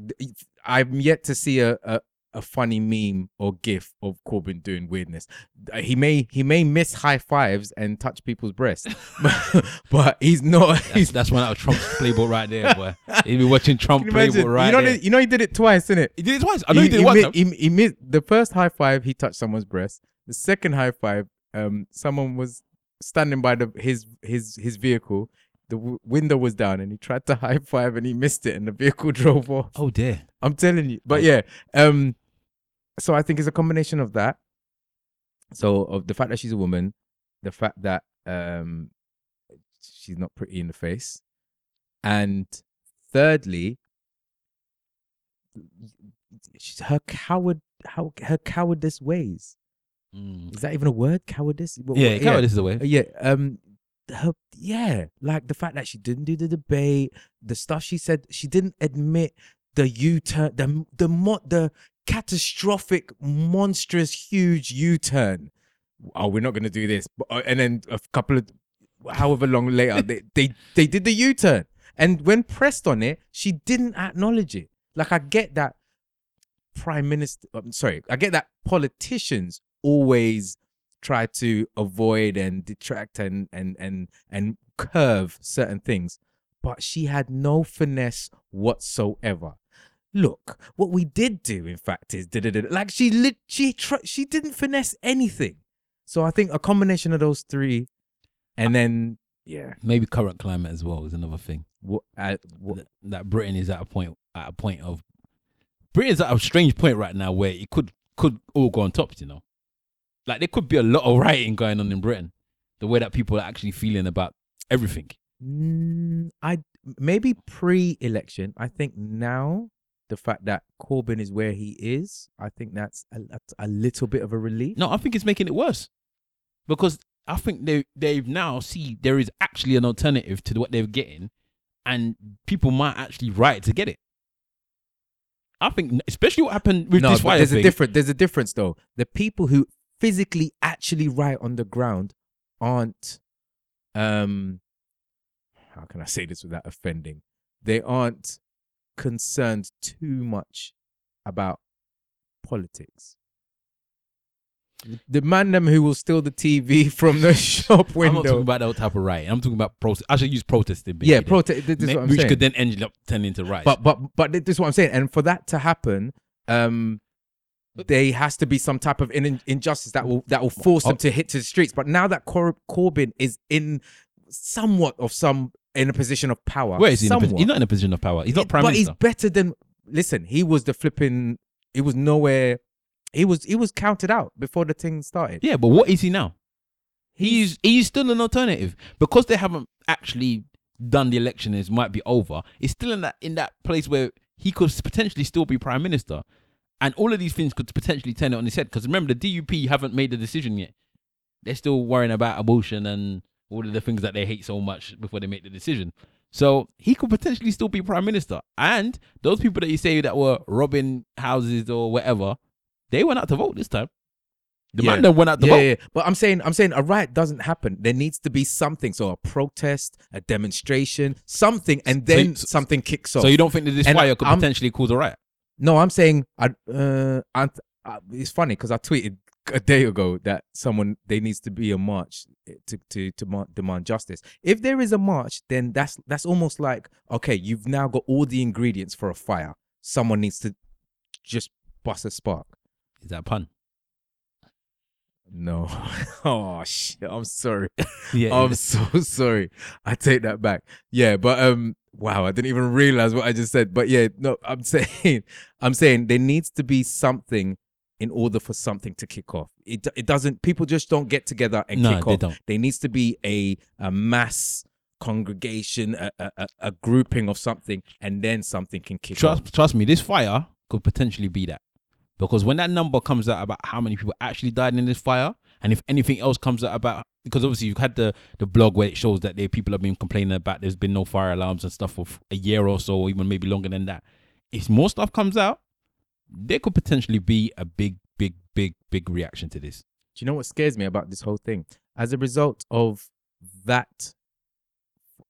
I'm yet to see a, a a funny meme or gif of Corbyn doing weirdness. Uh, He may he may miss high fives and touch people's breasts, but, but he's not. That's, He's that's one out of Trump's playbook right there, boy. He'd be watching Trump imagine? playbook right you know, there. you know, he did it twice, didn't it? he did it twice. I know he, did it he, once. he, he missed the first high five. He touched someone's breast. The second high five, um, someone was standing by the his his his vehicle. The w- window was down, and he tried to high five, and he missed it, and the vehicle drove off. oh dear. I'm telling you. But yeah, um, so I think it's a combination of that. So of the fact that she's a woman, the fact that um, she's not pretty in the face, and thirdly, she's her coward, how her cowardice ways. Mm. Is that even a word? Cowardice? What- Yeah, what- cowardice is the way. uh, yeah um her yeah like the fact that she didn't do the debate the stuff she said she didn't admit the u-turn the the mo- the catastrophic monstrous huge u-turn. Oh we're not going to do this. Uh, and then a couple of however long later they, they they did the u-turn. And when pressed on it she didn't acknowledge it. Like i get that prime minister i'm sorry i get that politicians always try to avoid and detract and and and and curve certain things but she had no finesse whatsoever look what we did do in fact is like she lit she tr- she didn't finesse anything so i think a combination of those three and then yeah Maybe current climate as well is another thing. what, uh, what That, that Britain is at a point at a point of Britain's at a strange point right now where it could could all go on top, you know. Like there could be a lot of rioting going on in Britain. The way that people are actually feeling about everything. Mm, I maybe pre-election. I think now the fact that Corbyn is where he is, I think that's a, that's a little bit of a relief. No, I think it's making it worse. Because I think they they've now see there is actually an alternative to what they're getting and people might actually riot to get it. I think especially what happened with no, this fire there's a thing. different. There's a difference though. The people who physically actually riot on the ground aren't. Um, how can I say this without offending? They aren't concerned too much about politics. The man them who will steal the TV from the shop window. I'm not talking about that type of riot. I'm talking about protest. I should use protesting. Yeah, protest. This is what I'm which saying. could then end up turning into riots. But but but this is what I'm saying. And for that to happen, um, there has to be some type of in- injustice that will that will force Oh. them to hit to the streets. But now that Cor- Corbyn is in somewhat of some in a position of power, where is he? In a, somewhat, posi- he's not in a position of power. He's not prime minister. but minister. he's better than. Listen, he was the flipping. He was nowhere. He was he was counted out before the thing started. Yeah, but what is he now? He's he's still an alternative because they haven't actually done the election. It might be over. It's still in that in that place where he could potentially still be prime minister, and all of these things could potentially turn it on his head. Because remember, the DUP haven't made the decision yet. They're still worrying about abortion and all of the things that they hate so much before they make the decision. So he could potentially still be prime minister. And those people that you say that were robbing houses or whatever, they went out to vote this time. The Yeah. man that went out to yeah, vote. yeah, but I'm saying, I'm saying a riot doesn't happen. There needs to be something. So a protest, a demonstration, something, and So then you- something kicks off. So you don't think that this And fire could I'm- potentially cause a riot? No, I'm saying I. Uh, I, I, it's funny because I tweeted a day ago that someone there needs to be a march to to to demand justice. If there is a march, then that's that's almost like okay, you've now got all the ingredients for a fire. Someone needs to just bust a spark. Is that a pun? No, oh shit, I'm sorry. Yeah. I'm so sorry. I take that back. Yeah, but um wow, I didn't even realize what I just said. But yeah, no, I'm saying I'm saying there needs to be something in order for something to kick off. It it doesn't people just don't get together and no, kick they off. don't. There needs to be a a mass congregation, a, a, a- grouping of something, and then something can kick off. Trust, trust me, this fire could potentially be that. Because when that number comes out about how many people actually died in this fire, and if anything else comes out about, because obviously you've had the, the blog where it shows that there people have been complaining about there's been no fire alarms and stuff for a year or so, or even maybe longer than that. If more stuff comes out, there could potentially be a big, big, big, big reaction to this. Do you know what scares me about this whole thing? As a result of that,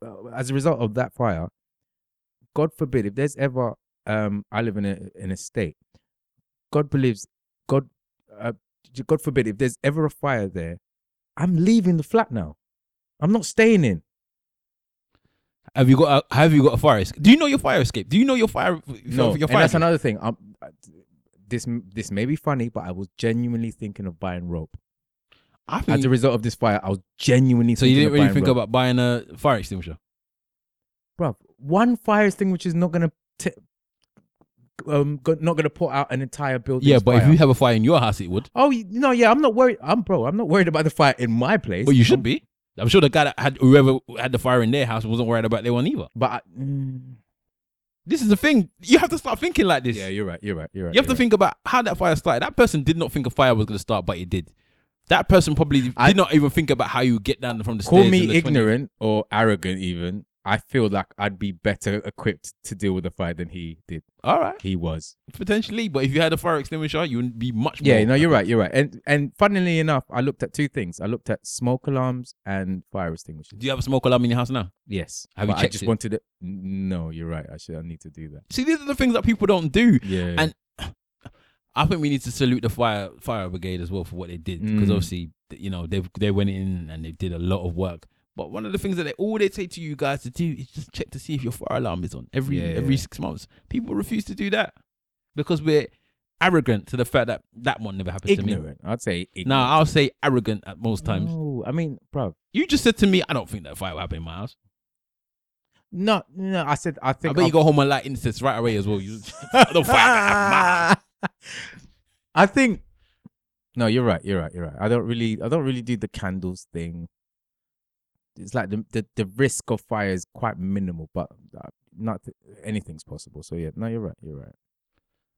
uh, as a result of that fire, God forbid, if there's ever, um, I live in a in a state. God believes, God, uh, God forbid, if there's ever a fire there, I'm leaving the flat now. I'm not staying in. Have you got a, have you got a fire escape? Do you know your fire escape? Do you know your fire No, your and that's escape? another thing. Um, this this may be funny, but I was genuinely thinking of buying rope. I As a result of this fire, I was genuinely so you didn't really think rope. about buying a fire extinguisher. bro. one fire extinguisher is not gonna t- um go- not gonna put out an entire building. Yeah, but if you have a fire in your house, it would. oh no, yeah, I'm not worried. I'm bro. I'm not worried about the fire in my place. But you should be. I'm sure the guy that had whoever had the fire in their house wasn't worried about their one either. But I, mm, This is the thing. You have to start thinking like this. yeah, you're right. You're right. You're right. You have to you're think about how that fire started. That person did not think a fire was going to start, but it did. That person probably I- did not even think about how you get down from the right. Call stairs. in me the 20 ignorant or arrogant. Even I feel like I'd be better equipped to deal with the fire than he did. All right, He was. potentially. But if you had a fire extinguisher, you would be much more. Yeah, no, you're right. You're right. And and funnily enough, I looked at two things. I looked at smoke alarms and fire extinguishers. Do you have a smoke alarm in your house now? Yes. Have you but I just it? wanted it. No, you're right. I should. I need to do that. See, these are the things that people don't do. Yeah. And I think we need to salute the fire fire brigade as well for what they did because Mm. obviously you know they they went in and they did a lot of work. But one of the things that they all they say to you guys to do is just check to see if your fire alarm is on every Yeah. every six months. People refuse to do that because we're arrogant to the fact that that one never happened to me. ignorant. I'd say ignorant. Now I'll say arrogant at most times. No, I mean, bro. You just said to me, I don't think that fire will happen in my house. No, no. I said I think. I think. bet you I'll- go home and light incense right away as well. You the fire in my house. I think. No, you're right. You're right. You're right. I don't really. I don't really do the candles thing. It's like the the, the risk of fire is quite minimal, but uh, not anything's possible. So yeah, no, you're right. You're right.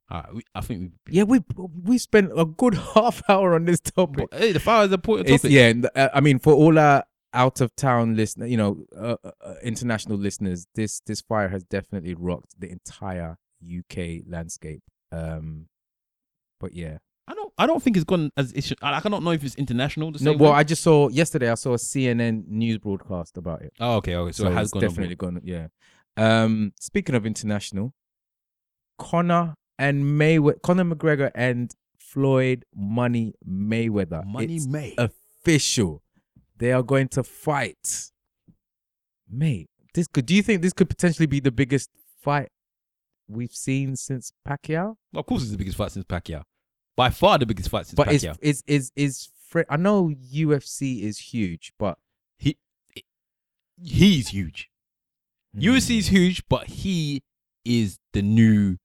All right, we, I think we. Yeah, we we spent a good half hour on this topic. Hey, the fire is a important It's, topic. yeah, and, uh, I mean, for all our out of town listeners, you know, uh, uh, uh, international listeners, this this fire has definitely rocked the entire UK landscape. Um, but yeah, I don't. I don't think it's gone as it should. I, I don't know if it's international. The no. same Well, way. I just saw yesterday. I saw a CNN news broadcast about it. oh, okay, okay. So, So, it has gone definitely gone. Yeah. Um, speaking of international, Conor and Mayweather, Conor McGregor and Floyd Money Mayweather. Money It's May. official. They are going to fight. Mate, this could do you think this could potentially be the biggest fight we've seen since Pacquiao? Of course, it's the biggest fight since Pacquiao. By far, the biggest fight since But is Pacquiao. is is is Fre- I know UFC is huge, but he, he's huge. Mm. UFC is huge, but he is the new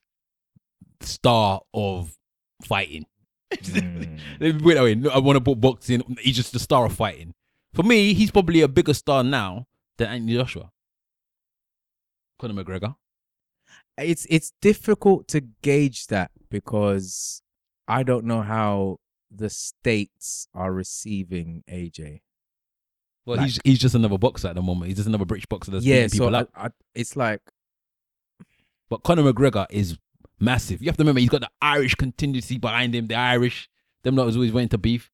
star of fighting. Mm. Let me put it that way. No, I want to put boxing. He's just the star of fighting. For me, he's probably a bigger star now than Anthony Joshua. Conor McGregor. it's it's difficult to gauge that because I don't know how the states are receiving AJ. Well, Like- he's he's just another boxer at the moment. He's just another British boxer that's yeah, beating so people I, up. I, it's like But Conor McGregor is massive. You have to remember he's got the Irish contingency behind him. The Irish, them lot always went to beef.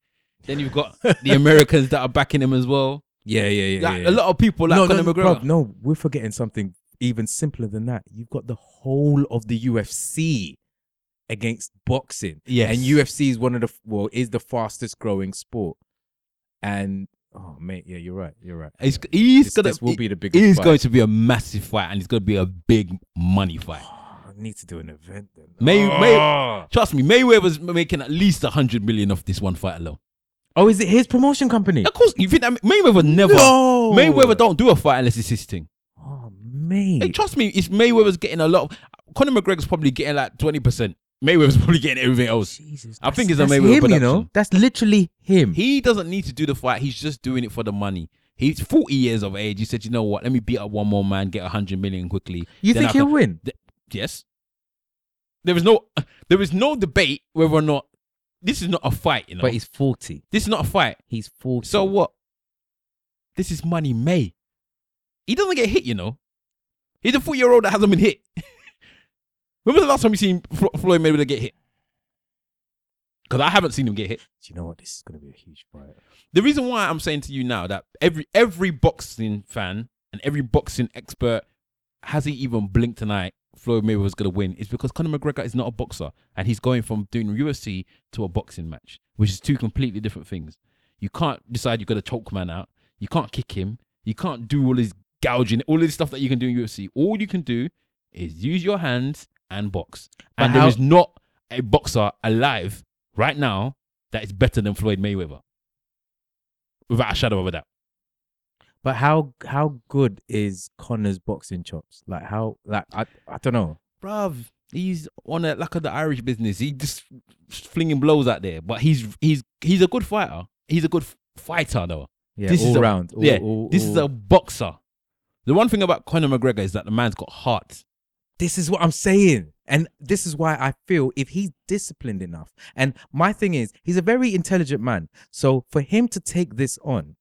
Then you've got the Americans that are backing him as well. yeah, yeah, yeah. Like, yeah. A lot of people like no, Conor no, McGregor. bruv, no, we're forgetting something even simpler than that. You've got the whole of the UFC against boxing. Yes. And UFC is one of the well, is the fastest growing sport. And oh mate, yeah, you're right. You're right. He's, he's This, gonna this will be the biggest fight. going to be a massive fight, and it's going to be a big money fight. I need to do an event then. May, oh. May, ah! trust me, Mayweather's making at least a hundred million off this one fight alone. Oh, is it his promotion company? Of course, you think that Mayweather never? No. Mayweather don't do a fight unless it's his thing. Oh mate. Hey, trust me, it's Mayweather's getting a lot. Of, Conor McGregor's probably getting like twenty percent. Mayweather's probably getting everything else. Jesus, I think it's a that's Mayweather him, you know. That's literally him. He doesn't need to do the fight. He's just doing it for the money. He's forty years of age. He said, "You know what? Let me beat up one more man, get a hundred million quickly." you Then think I can- he'll win? Yes. There is no, there is no debate whether or not this is not a fight. You know, But he's forty. this is not a fight. He's forty. So what? This is money May. He doesn't get hit, you know. He's a four-year-old that hasn't been hit. when was the last time you seen Flo- Floyd Mayweather get hit? Because I haven't seen him get hit. Do you know what? This is gonna be a huge fight. The reason why I'm saying to you now that every every boxing fan and every boxing expert hasn't even blinked tonight. Floyd Mayweather was gonna win. is because Conor McGregor is not a boxer, and he's going from doing UFC to a boxing match, which is two completely different things. You can't decide you're gonna choke man out. You can't kick him. You can't do all his gouging, all this stuff that you can do in UFC. All you can do is use your hands and box. But and there how- is not a boxer alive right now that is better than Floyd Mayweather, without a shadow of a doubt. But how how good is Conor's boxing chops? Like how like I I don't know. bruv, he's on a like of the Irish business. He just flinging blows out there, but he's he's he's a good fighter. He's a good fighter though. Yeah, This all is a- round. all- yeah, all- this is a boxer. The one thing about Conor McGregor is that the man's got heart. This is what I'm saying. And this is why I feel if he's disciplined enough, and my thing is, he's a very intelligent man. So for him to take this on,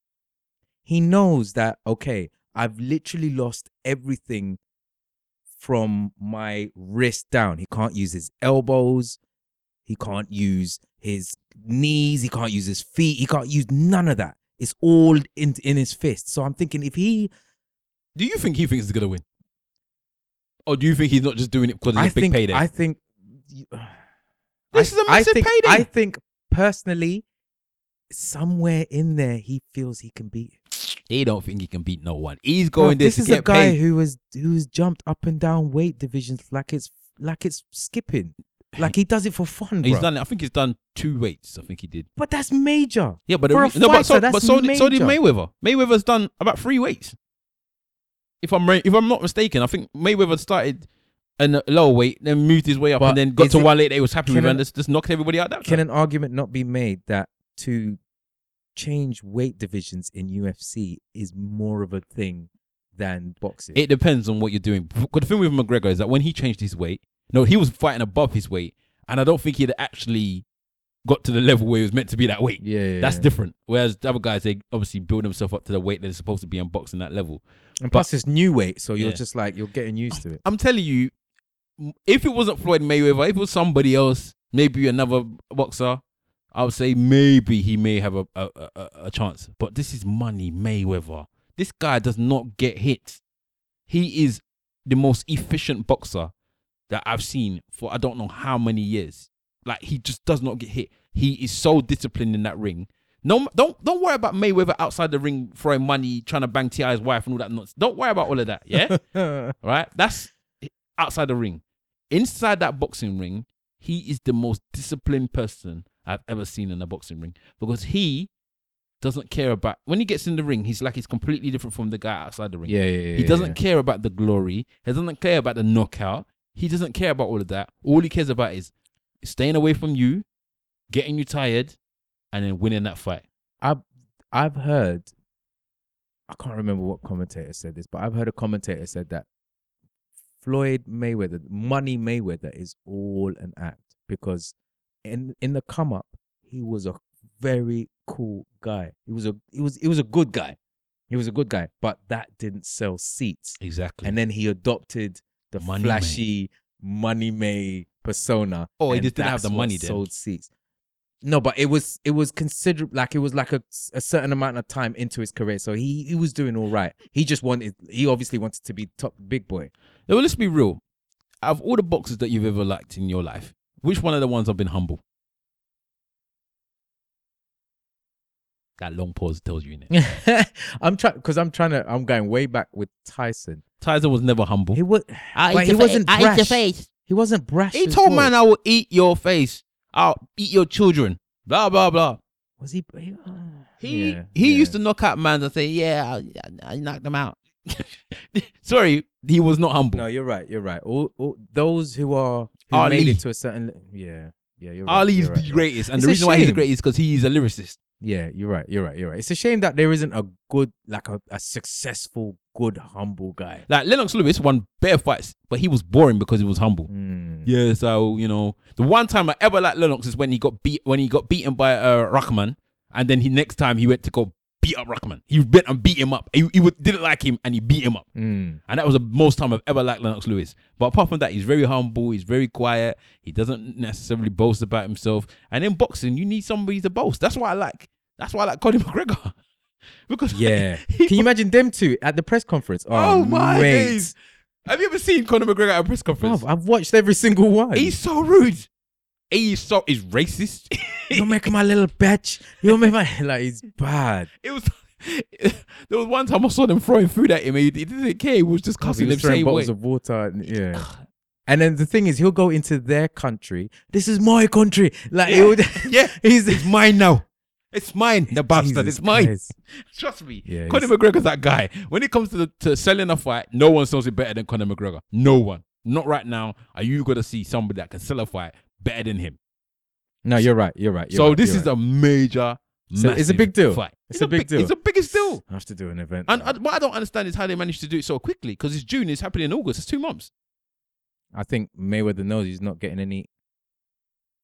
he knows that, okay, I've literally lost everything from my wrist down. He can't use his elbows, he can't use his knees, he can't use his feet, he can't use none of that. It's all in, in his fist. So I'm thinking if he Do you think he thinks he's gonna win, or do you think he's not just doing it because it's I a big think payday? I think This I, is a massive I think, payday. I think personally, somewhere in there, he feels he can beat. it. he don't think he can beat no one. He's going there this is a guy paid. who has who's jumped up and down weight divisions like it's like it's skipping, like he does it for fun. He's bro. done it. I think he's done two weights. I think he did. but that's major. Yeah, but For a re- no, but so, fighter, but so, did- so did. Mayweather. Mayweather's done about three weights. If I'm if I'm not mistaken, I think Mayweather started a lower weight, then moved his way up, But and then got to it- one weight he was happy with, an- and just, just knocked everybody out. That Can time. an argument not be made that to change weight divisions in UFC is more of a thing than boxing? It depends on what you're doing. But the thing with McGregor is that when he changed his weight, no, he was fighting above his weight, and I don't think he'd actually got to the level where he was meant to be that weight. yeah, yeah, That's yeah. different. Whereas the other guys, they obviously build themselves up to the weight they're supposed to be on boxing that level. And plus, it's new weight, so you're Yeah. just like you're getting used to it. I'm telling you, if it wasn't Floyd Mayweather, if it was somebody else, maybe another boxer, I would say maybe he may have a a, a, a chance. But this is money Mayweather. This guy does not get hit. He is the most efficient boxer that I've seen for I don't know how many years. Like he just does not get hit. He is so disciplined in that ring. No, don't don't worry about Mayweather outside the ring throwing money, trying to bang T.I.'s wife and all that nonsense. Don't worry about all of that. Yeah, right? That's outside the ring. Inside that boxing ring, he is the most disciplined person I've ever seen in a boxing ring because he doesn't care about when he gets in the ring. He's like he's completely different from the guy outside the ring. Yeah, yeah, yeah. He doesn't yeah. care about the glory. He doesn't care about the knockout. He doesn't care about all of that. All he cares about is staying away from you, getting you tired, and then winning that fight. I've I've heard. I can't remember what commentator said this, but I've heard a commentator said that Floyd Mayweather, Money Mayweather, is all an act because in in the come up, he was a very cool guy. He was a he was he was a good guy. He was a good guy, but that didn't sell seats. Exactly. And then he adopted the Money flashy money May persona. Oh, he just didn't have the money then. Sold seats. No, but it was it was considerable. Like it was like a, a certain amount of time into his career, so he he was doing all right. He just wanted. He obviously wanted to be top big boy. Now, let's be real. Out of all the boxes that you've ever liked in your life, which one of the ones have been humble? That long pause tells you in it. I'm trying because I'm trying to. I'm going way back with Tyson. Tyson was never humble. He was. I ah, he wasn't I your brash. Face. He wasn't brash. He told well. man I will eat your face. I'll eat your children. Blah blah blah. Was he? he, uh, He yeah, he yeah. used to knock out man and say, "Yeah, I, I knocked them out." Sorry, he was not humble. No, you're right. You're right. All, all those who are who Ali. made it to a certain. Yeah, yeah. You're right. Ali is you're right, the you're right. greatest, and It's the a reason why he's the greatest is because he is a lyricist. Yeah, you're right. You're right. You're right. It's a shame that there isn't a good, like a, a successful, good, humble guy. Like Lennox Lewis won better fights, but he was boring because he was humble. Mm. Yeah, so you know, the one time I ever liked Lennox is when he got beat when he got beaten by uh, Rahman, and then he next time he went to go beat up Rahman. He went and beat him up. He, he would, didn't like him and he beat him up, Mm. and that was the most time I've ever liked Lennox Lewis. But apart from that, he's very humble. He's very quiet. He doesn't necessarily boast about himself. And in boxing, you need somebody to boast. That's why I like. That's why I like Conor McGregor. Because Yeah. he- Can you imagine them two at the press conference? Oh, Oh, my mate. days. Have you ever seen Conor McGregor at a press conference? Bruv, I've watched every single one. He's so rude. He's so he's racist. You're making my little bitch. You're making my like. He's bad. it was. There was one time I saw them throwing food at him. And he, he didn't care. He was just cussing he them throwing bottles way. of water. And, yeah. And then the thing is, he'll go into their country. This is my country. Like he would, yeah, he's it's mine now. It's mine, the bastard. Jesus It's mine. Christ. Trust me. Yeah, Conor McGregor's that guy. When it comes to the, to selling a fight, no one sells it better than Conor McGregor. No one. Not right now. Are you gonna see somebody that can sell a fight better than him? No, you're right. You're right. you're so right, this is right. a major. So it's a big deal. Fight. It's a big big- deal. It's the biggest deal. I have to do an event. And uh, what I don't understand is how they managed to do it so quickly because it's June. It's happening in August. It's two months. I think Mayweather knows he's not getting any.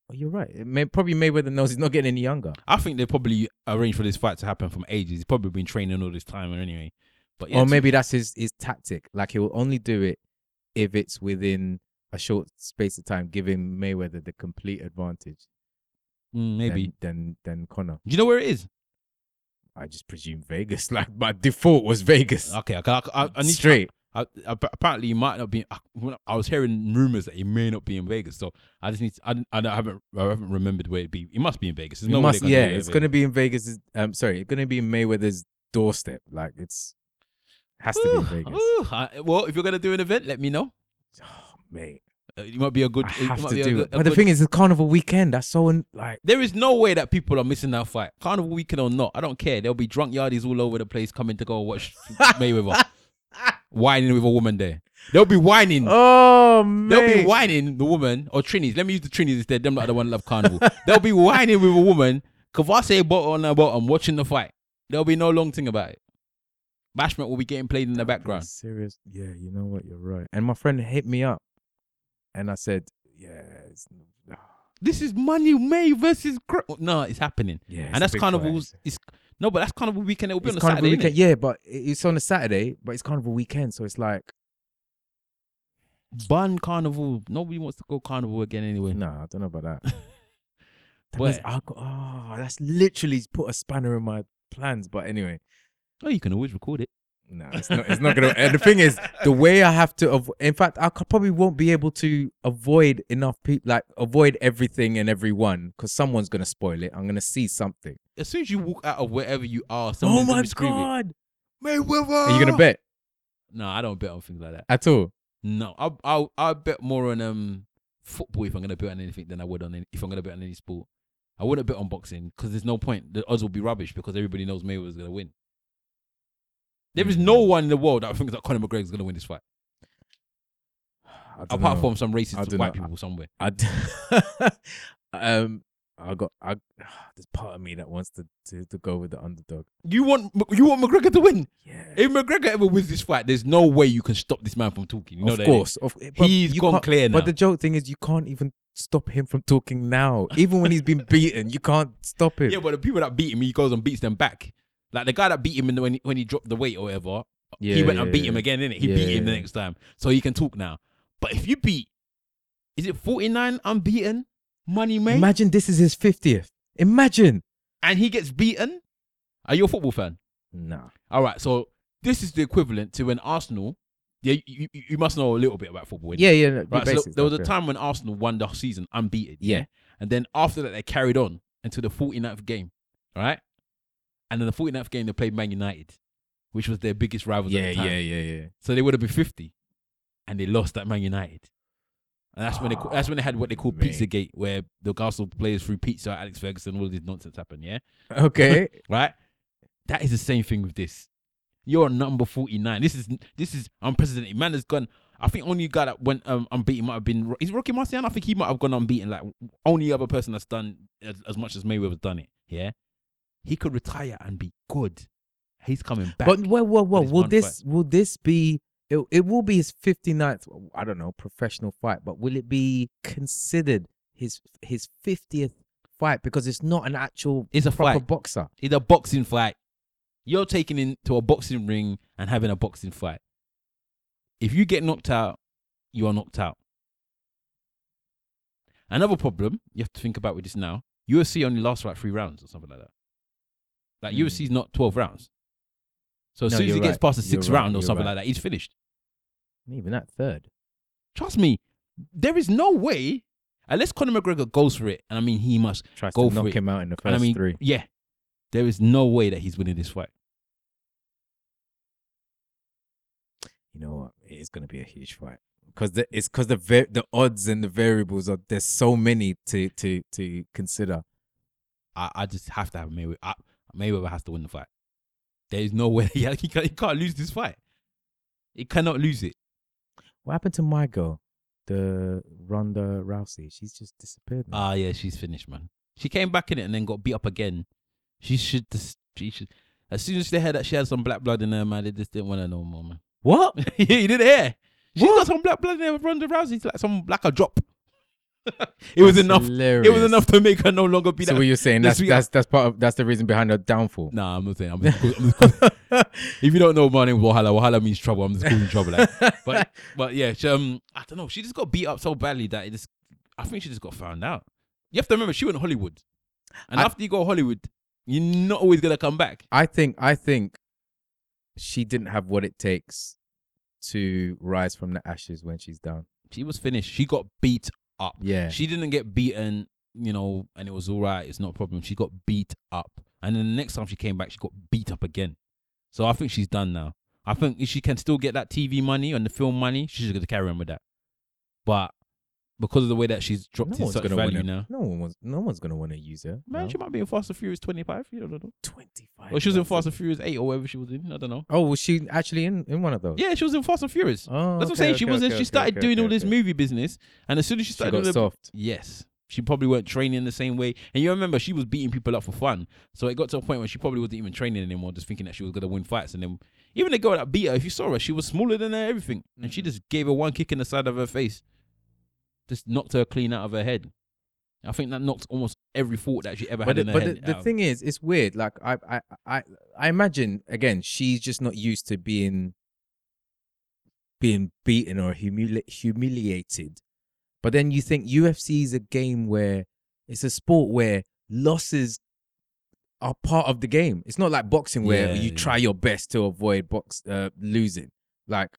Oh, you're right. It may, probably Mayweather knows he's not getting any younger. I think they probably arranged for this fight to happen from ages. He's probably been training all this time or anyway. But yeah, or maybe that's his his tactic. Like he'll only do it if it's within a short space of time, giving Mayweather the complete advantage. Mm, maybe. than than, than Conor. Do you know where it is? I just presume Vegas. Like my default was Vegas. Okay, I, I, I, I need Straight. I, I, apparently, he might not be. I, I was hearing rumors that he may not be in Vegas, so I just need. To, I, I haven't. I haven't remembered where it be. He must be in Vegas. There's It no must, yeah, it's gonna gonna be in Vegas. Um, sorry, it's gonna be in Mayweather's doorstep. Like it's has to be in Vegas. Ooh, I- well, if you're gonna do an event, let me know. Oh, mate, Uh, it might be a good. I have to do good- it. But the thing is, it's Carnival weekend. That's so un- like There is no way that people are missing that fight. Carnival weekend or not, I don't care. There'll be drunk yardies all over the place coming to go watch Mayweather whining with a woman there. They'll be whining. oh man. They'll be whining the woman or Trinis. Let me use the Trinis instead. Them not the one that love carnival. They'll be whining with a woman. Courvoisier bottle on the bottom watching the fight. There'll be no long thing about it. Bashment will be getting played in the background. Serious? Yeah, you know what? You're right. And my friend hit me up, and I said, "Yeah, it's, This is Money May versus Gr- no, it's happening. yeah." it's and that's carnival's. It's no, but that's carnival weekend. It'll be It's on a Saturday. weekend. Yeah, but it's on a Saturday, but it's Carnival weekend, so it's like, Bun carnival. Nobody wants to go carnival again anyway. no, I don't know about that. That But- means I got, oh, that's literally put a spanner in my plans. But anyway, Oh, you can always record it. No, it's not. It's not gonna. and the thing is, the way I have to. Av- in fact, I could- probably won't be able to avoid enough people, like avoid everything and everyone, because someone's gonna spoil it. I'm gonna see something. As soon as you walk out of wherever you are, Oh someone's my gonna be screaming. god! Mayweather. Are you gonna bet No, I don't bet on things like that. at all? No, I'll I'll, I'll bet more on um football if I'm gonna bet on anything than I would on any, if I'm gonna bet on any sport. I wouldn't bet on boxing because there's no point. The odds will be rubbish because everybody knows Mayweather's gonna win. There is no one in the world that thinks that Conor McGregor is gonna win this fight, apart know. from some racist white know. people somewhere. I d- um, I got I. There's part of me that wants to, to to go with the underdog. You want you want McGregor to win? Yeah, If McGregor ever wins this fight, there's no way you can stop this man from talking. You know of course. Of, He's gone clear now. But the joke thing is, you can't even stop him from talking now. Even when he's been beaten, you can't stop him. Yeah, but the people that beat him, he goes and beats them back. Like the guy that beat him in the, when he, when he dropped the weight or whatever, he Yeah, went and yeah, beat him yeah. again, innit? He Yeah, beat him the next time, so he can talk now. But if you beat, is it forty nine unbeaten, money made, Imagine this is his fiftieth. Imagine. and he gets beaten? Are you a football fan? Nah. All right, so this is the equivalent to when Arsenal. Yeah, you, you, you must know a little bit about football. Yeah, yeah. no, Right, so there was a time when Arsenal won the season unbeaten. Yeah. And then after that, they carried on until the 49th game. All right. And then the 49th game, they played Man United, which was their biggest rival. Yeah, at the time. yeah, yeah, yeah. So they would have been 50. And they lost at Man United. And that's when they Oh, that's when they had what they call mate. Pizzagate, where the Arsenal players threw pizza at Alex Ferguson, all this nonsense happened, yeah? Okay. Right? That is the same thing with this. You're number 49. This is this is unprecedented. Man has gone. I think only guy that went um, unbeaten might have been is Rocky Marciano. I think he might have gone unbeaten. Like only other person that's done as, as much as Mayweather's done it. Yeah, he could retire and be good. He's coming back. But well, well, well, his will this will this be? It, it will be his 59th. I don't know professional fight, but will it be considered his his 50th fight because it's not an actual It's a proper fight. boxer? it's a boxing fight. You're taking into a boxing ring and having a boxing fight. If you get knocked out, you are knocked out. Another problem you have to think about with this now: UFC only lasts like three rounds or something like that. Like Mm. UFC's not twelve rounds. So as No, soon as he you're gets past the sixth right. round or You're something right. like that, he's finished. Even that third. Trust me, there is no way unless Conor McGregor goes for it, and I mean he must. Tries Go to for knock it. him out in the And first I mean, three. yeah, there is no way that he's winning this fight. You know what? It is going to be a huge fight because the, it's because the va- the odds and the variables are there's so many to to to consider. I, I just have to have Mayweather. I, Mayweather has to win the fight. There is no way he, he, can't, he can't lose this fight. He cannot lose it. What happened to my girl, the Ronda Rousey? She's just disappeared. man. Ah, yeah, she's finished, man. She came back in it and then got beat up again. She should just. She should. As soon as they heard that she had some black blood in her, man, they just didn't want her no more, man. what? yeah, you didn't hear. She got some black blood in her. Ronda Rousey's like some like a drop. it was enough. It was enough to make her no longer be So that. what you're saying that's be- that's that's part of that's the reason behind her downfall. Nah, I'm not saying. I'm just, I'm just, if you don't know my name, Wahala. Wahala means trouble. I'm just calling trouble. Like. But but yeah, she, um, I don't know. She just got beat up so badly that it just. I think she just got found out. You have to remember she went to Hollywood, and I- after you go to Hollywood, you're not always gonna come back. I think I think she didn't have what it takes to rise from the ashes when she's down. She was finished. She got beat up. Yeah. She didn't get beaten, you know, and it was all right. It's not a problem. She got beat up, and then the next time she came back, she got beat up again. So I think she's done now. I think if she can still get that TV money and the film money, she's gonna carry on with that. But because of the way that she's dropped no in one's such gonna value wanna, now, No one was. No one's gonna want to use her. man, no. she might be in Fast and Furious 25. You don't know. twenty five. Or she was in Fast and Furious 8 or whatever she was in. I don't know. Oh, was she actually in in one of those? Yeah, she was in Fast and Furious. Oh, That's what I'm okay, saying. She wasn't. okay, she okay, started okay, doing okay, all this okay. movie business, and as soon as she She started got doing the, soft. Yes. She probably weren't training the same way. And you remember she was beating people up for fun. So it got to a point where she probably wasn't even training anymore, just thinking that she was gonna win fights. And then even the girl that beat her, if you saw her, she was smaller than her, everything. And Mm. she just gave her one kick in the side of her face. Just knocked her clean out of her head. I think that knocked almost every thought that she ever But had the, in her but head. the, the thing is, it's weird. Like I, I, I, I imagine again, she's just not used to being being beaten or humili- humiliated. But then you think UFC is a game where it's a sport where losses are part of the game. It's not like boxing where Yeah, you yeah. try your best to avoid box uh, losing. Like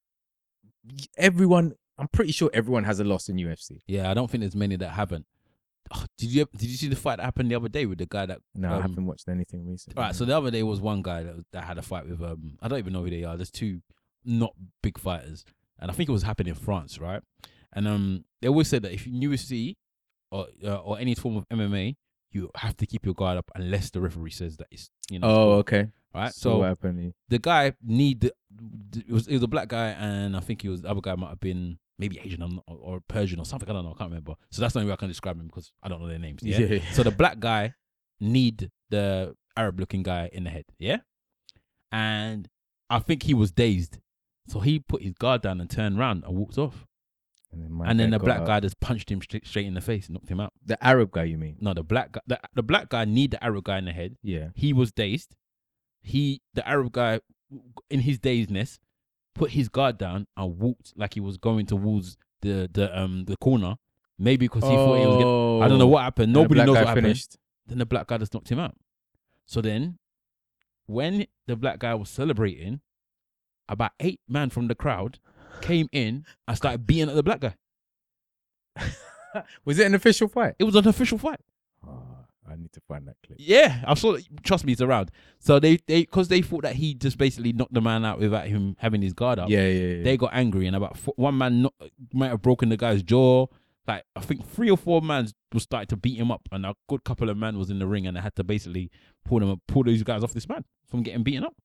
everyone, I'm pretty sure everyone has a loss in UFC. yeah, I don't think there's many that haven't. Oh, did you did you see the fight that happened the other day with the guy that No, I Um, haven't watched anything recently. All right, so the other day was one guy that, that had a fight with um I don't even know who they are. There's two not big fighters, and I think it was happening in France, right? And um they always said that if you UFC or uh, or any form of MMA, you have to keep your guard up unless the referee says that it's you know. oh, okay. right. So, So what happened? the guy need the, it was it was a black guy, and I think he was the other guy might have been maybe Asian or, or, or Persian or something. I don't know. I can't remember. So that's the only way I can describe him because I don't know their names. Yeah. Yeah. So the black guy need the Arab looking guy in the head. Yeah. And I think he was dazed. So he put his guard down and turned around and walked off. And then, my and then guy the got black guy just punched him straight, straight in the face, knocked him out. the Arab guy, you mean? No, the black guy, the, the black guy need the Arab guy in the head. Yeah. He was dazed. He, the Arab guy, in his dazedness, put his guard down and walked like he was going towards the the um the corner. Maybe because he thought he was. Getting, I don't know what happened. Nobody knows what happened. finished. Then the black guy just knocked him out. So then, when the black guy was celebrating, about eight man from the crowd came in and started beating at the black guy. Was it an official fight? It was an official fight. Oh, I need to find that clip. Yeah, I saw. It. Trust me, it's around. So they they because they thought that he just basically knocked the man out without him having his guard up. Yeah, yeah, yeah. They got angry and about four, one man knock, might have broken the guy's jaw. Like I think three or four men was starting to beat him up, and a good couple of men was in the ring, and they had to basically pull them pull these guys off this man from getting beaten up.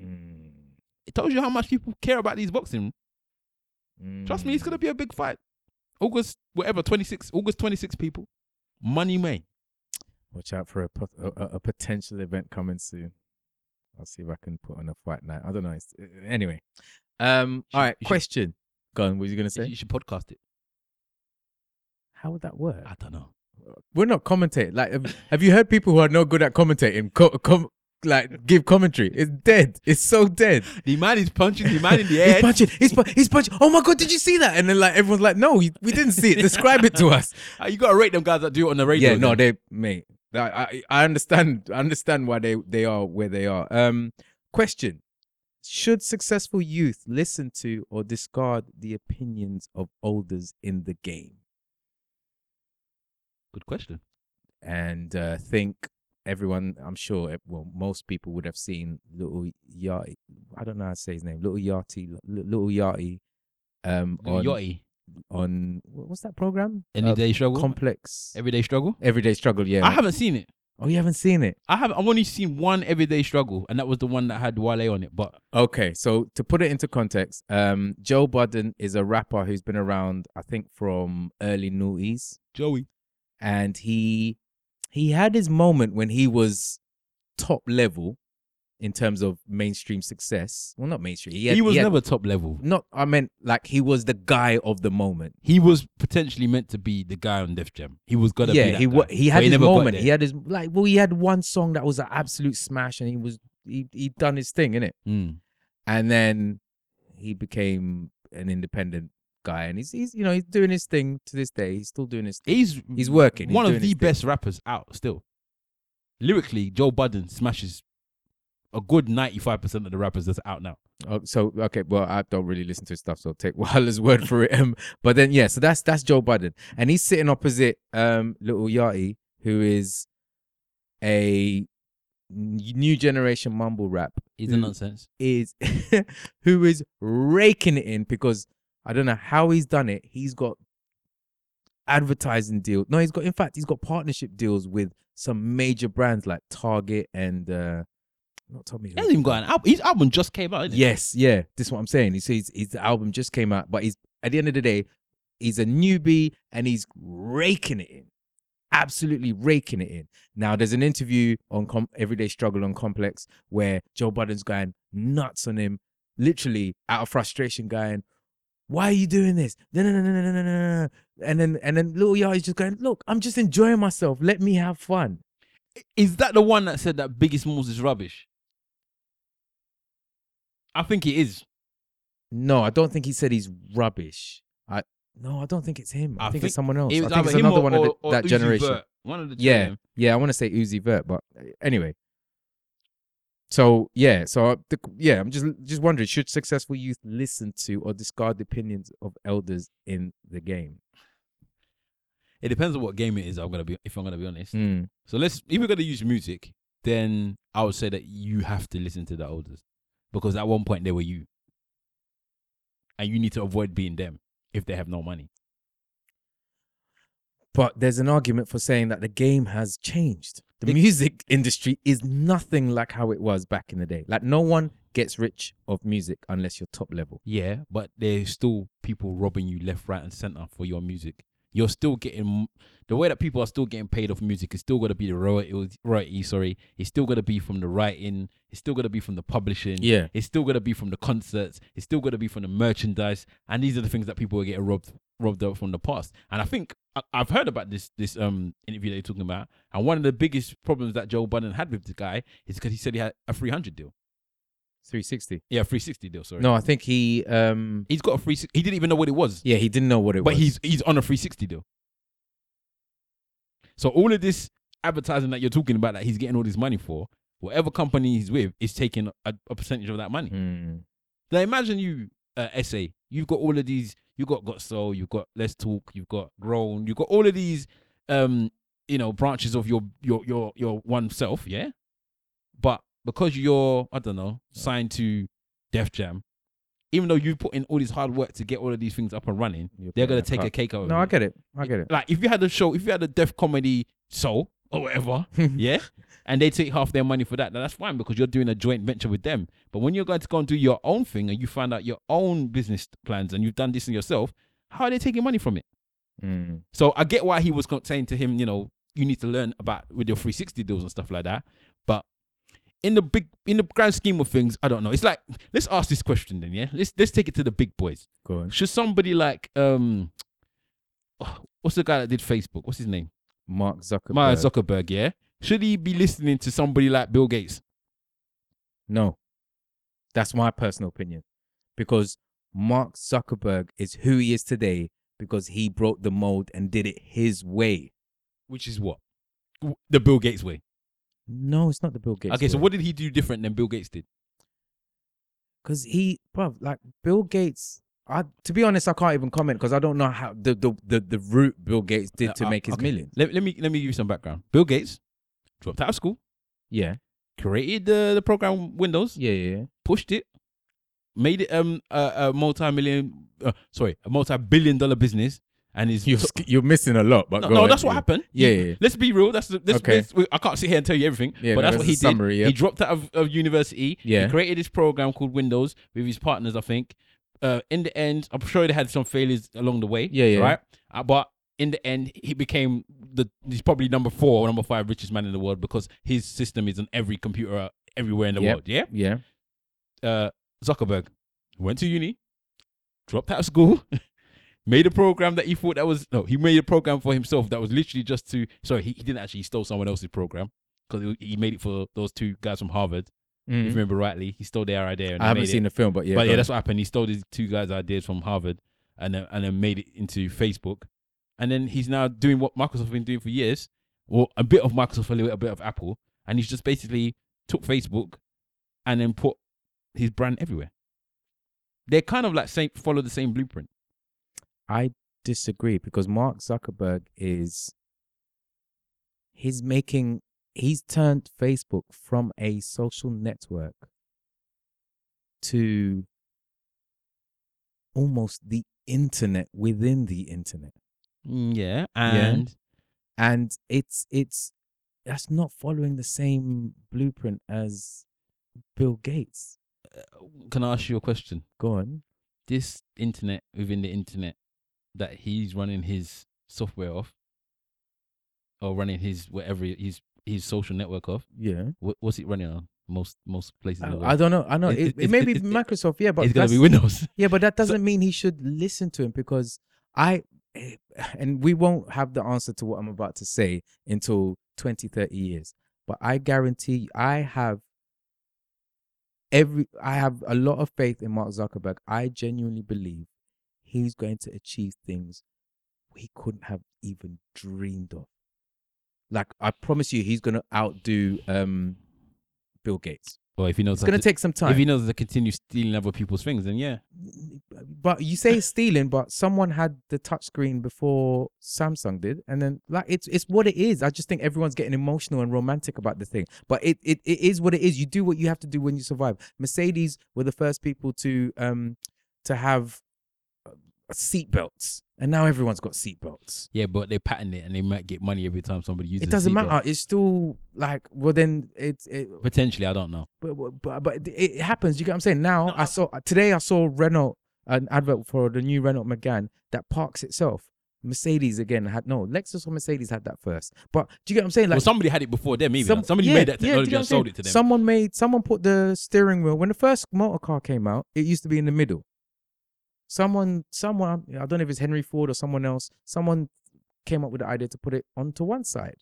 Mm, It tells you how much people care about these boxing. Trust me, it's mm. gonna be a big fight. August whatever twenty six August twenty six people, money May. Watch out for a, a, a- potential event coming soon. I'll see if I can put on a fight night. I don't know. It's, uh, anyway, um, should- all right. you should- Question. Go on. What was you gonna say? You should podcast it. How would that work? I don't know. We're not commentating. Like, have, have you heard people who are no good at commentating? Co- com- like, give commentary. It's dead. It's so dead. The man is punching the man in the air. He's punching. He's, pu- he's punching. Oh my god! Did you see that? And then like everyone's like, "No, we didn't see it. Describe it to us." Uh, you gotta rate them guys that do it on the radio. yeah, no, they mate. I, I I understand. I understand why they they are where they are. Um, question. Should successful youth listen to or discard the opinions of elders in the game? Good question. And uh, think everyone, I'm sure, eh, well, most people would have seen little Yachty. I don't know how to say his name. Little Yachty, little Yachty, um, on Yachty. on what's that program? Everyday Uh, struggle. Complex Everyday struggle. Everyday Struggle. Yeah. I haven't seen it. oh, you haven't seen it? I have. I've only seen one everyday struggle, and that was the one that had Wale on it. But Okay, so to put it into context, um, Joe Budden is a rapper who's been around, I think, from early noughties, Joey, and he he had his moment when he was top level in terms of mainstream success. Well, not mainstream. he, had- was had- never top level. Not, I meant like he was the guy of the moment. He was potentially meant to be the guy on Def Jam. He was gonna. be yeah, he guy, he had his got moment. He had his like. Well, he had one song that was an absolute smash, and he was he he done his thing in it. Mm. and then he became an independent guy and he's he's you know he's doing his thing to this day he's still doing his thing. He's He's working, he's One of the thing. best rappers out still. Lyrically, Joe Budden smashes a good ninety-five percent of the rappers that's out now. Oh, so okay well i don't really listen to his stuff so I'll take Waller's word for it um but then yeah so that's that's joe budden and he's sitting opposite um Lil Yachty who is a new generation mumble rap He's a nonsense. is who is raking it in because I don't know how he's done it. He's got advertising deals. No, he's got in fact he's got partnership deals with some major brands like Target and uh not Tommy. He hasn't even got an album. His album just came out. Isn't it? Yes, yeah. This is what I'm saying. He says his album just came out, but he's at the end of the day, he's a newbie and he's raking it in. Absolutely raking it in. Now, there's an interview on Com- Everyday Struggle on Complex where Joe Budden's going nuts on him, literally out of frustration, going, Why are you doing this? No, no, no, no, no, no, no, no. And then and then Lil Yachty's just going, Look, I'm just enjoying myself. Let me have fun. Is that the one that said that Biggie Smalls is rubbish? I think it is. No, I don't think he said he's rubbish. I no, I don't think it's him. I, I think, think it's someone else. It I think it's another or, one of the, or- or that Uzi generation. Vert. One of the. Yeah, yeah, I want to say Uzi Vert, but anyway. So yeah, so the, yeah, I'm just just wondering: should successful youth listen to or discard the opinions of elders in the game? It depends on what game it is. I'm gonna be if I'm gonna be honest. Mm. So let's if we're gonna use music, then I would say that you have to listen to the elders because at one point they were you, and you need to avoid being them if they have no money. But there's an argument for saying that the game has changed. The music industry is nothing like how it was back in the day. Like no one gets rich of music unless you're top level. Yeah, but there's still people robbing you left, right, and center for your music. You're still getting the way that people are still getting paid off music is still to be the royalty. Royalty, sorry, it's still to be from the writing. It's still to be from the publishing. Yeah. it's still to be from the concerts. It's still to be from the merchandise. And these are the things that people are getting robbed robbed of from the past. And I think I've heard about this this um interview that you're talking about. And one of the biggest problems that Joe Budden had with the guy is because he said he had a 300 deal. 360. Yeah, 360 deal. Sorry. No, I think he um he's got a free. He didn't even know what it was. yeah, he didn't know what it was. but was. he's he's on a 360 deal. So all of this advertising that you're talking about that he's getting all this money for, whatever company he's with is taking a, a percentage of that money. Mm. Now imagine you, uh, SA, you've got all of these. You've got Got Soul, you've got Let's Talk, you've got Grown, you've got all of these, um, you know, branches of your your your your one self, yeah. But because you're, I don't know, signed to Def Jam, even though you've put in all this hard work to get all of these things up and running, You're they're gonna take a cake out of No. I get it. I get it. Like if you had a show, if you had a Def Comedy Soul or whatever, yeah, and they take half their money for that, then that's fine because you're doing a joint venture with them. But when you're going to go and do your own thing and you find out your own business plans and you've done this in yourself, how are they taking money from it? Mm. So I get why he was saying to him, you know, you need to learn about with your 360 deals and stuff like that. But in the big, in the grand scheme of things, I don't know. It's like let's ask this question then, yeah. Let's let's take it to the big boys. Go on. Should somebody like um, what's the guy that did Facebook? What's his name? Mark Zuckerberg. Mark Zuckerberg, yeah. Should he be listening to somebody like Bill Gates? No. That's my personal opinion. Because Mark Zuckerberg is who he is today because he broke the mold and did it his way. Which is what? The Bill Gates way. No, it's not the Bill Gates. okay, so what did he do different than Bill Gates did? because he, bro, like Bill Gates. I, to be honest, I can't even comment because I don't know how the, the the the route Bill Gates did Uh, to uh, make his okay. millions. Let, let me let me give you some background. Bill Gates dropped out of school, Yeah, created the the program Windows, yeah, yeah. yeah. pushed it, made it um a, a multi-million, uh, sorry, a multi-billion dollar business, and is You're sk- you're missing a lot, but no, go no, ahead, that's what happened. Yeah, yeah, yeah. Let's be real. That's the this. Okay. this- I can't sit here and tell you everything, Yeah, but no, that's what he did. yeah. He dropped out of, of university. Yeah. He created this program called Windows with his partners. I think. Uh, in the end, I'm sure they had some failures along the way. Yeah, yeah. Right. Uh, but in the end, he became the he's probably number four or number five richest man in the world because his system is on every computer everywhere in the Yep. world. Yeah. Yeah, uh, Zuckerberg went to uni, dropped out of school, made a program that he thought that was no, he made a program for himself that was literally just to. Sorry, he, he didn't actually he stole someone else's program because he made it for those two guys from Harvard. If mm. you remember rightly, he stole their idea. And I haven't seen it. the film, but yeah, but yeah, that's what happened. He stole these two guys' ideas from Harvard, and then and then made it into Facebook, and then he's now doing what Microsoft have been doing for years, or a bit of Microsoft, a little bit of Apple, and he's just basically took Facebook, and then put his brand everywhere. They're kind of like same follow the same blueprint. I disagree because Mark Zuckerberg is he's making he's turned Facebook from a social network to almost the internet within the internet. Mm, Yeah, and And it's it's that's not following the same blueprint as Bill Gates. can I ask you a question? Go on. This internet within the internet that he's running his software off, or running his whatever his his social network off. Yeah. What, what's it running on? Most most places. I. I don't know. I know. It- It, it- may be Microsoft, yeah, but it's gonna be Windows. Yeah, but that doesn't mean he should listen to him because I, eh, and we won't have the answer to what I'm about to say until 20, 30 years. But I guarantee I have every, I have a lot of faith in Mark Zuckerberg. I genuinely believe he's going to achieve things we couldn't have even dreamed of. Like, I promise you, he's going to outdo um, Bill Gates. Or if he knows It's going to- to take some time. if he knows to continue stealing other people's things, then yeah. but you say stealing, but someone had the touchscreen before Samsung did, and then like it's it's what it is. I just think everyone's getting emotional and romantic about the thing, but it it, it is what it is. You do what you have to do when you survive. Mercedes were the first people to um to have uh, seat belts, and now everyone's got seatbelts. Yeah, but they patent it and they might get money every time somebody uses It It doesn't matter. It's still like well then it's it, Potentially, I don't know. but but but, it happens. You get what I'm saying? Now I saw today I saw Renault an advert for the new Renault Megane that parks itself. Mercedes again had no Lexus or Mercedes had that first. But do you get what I'm saying? well, Like somebody had it before them, even. some- somebody yeah, made that yeah, technology get and sold it to them. Someone made someone put the steering wheel when the first motor car came out. It used to be in the middle. Someone, someone, I don't know if it's Henry Ford or someone else. Someone came up with the idea to put it onto one side,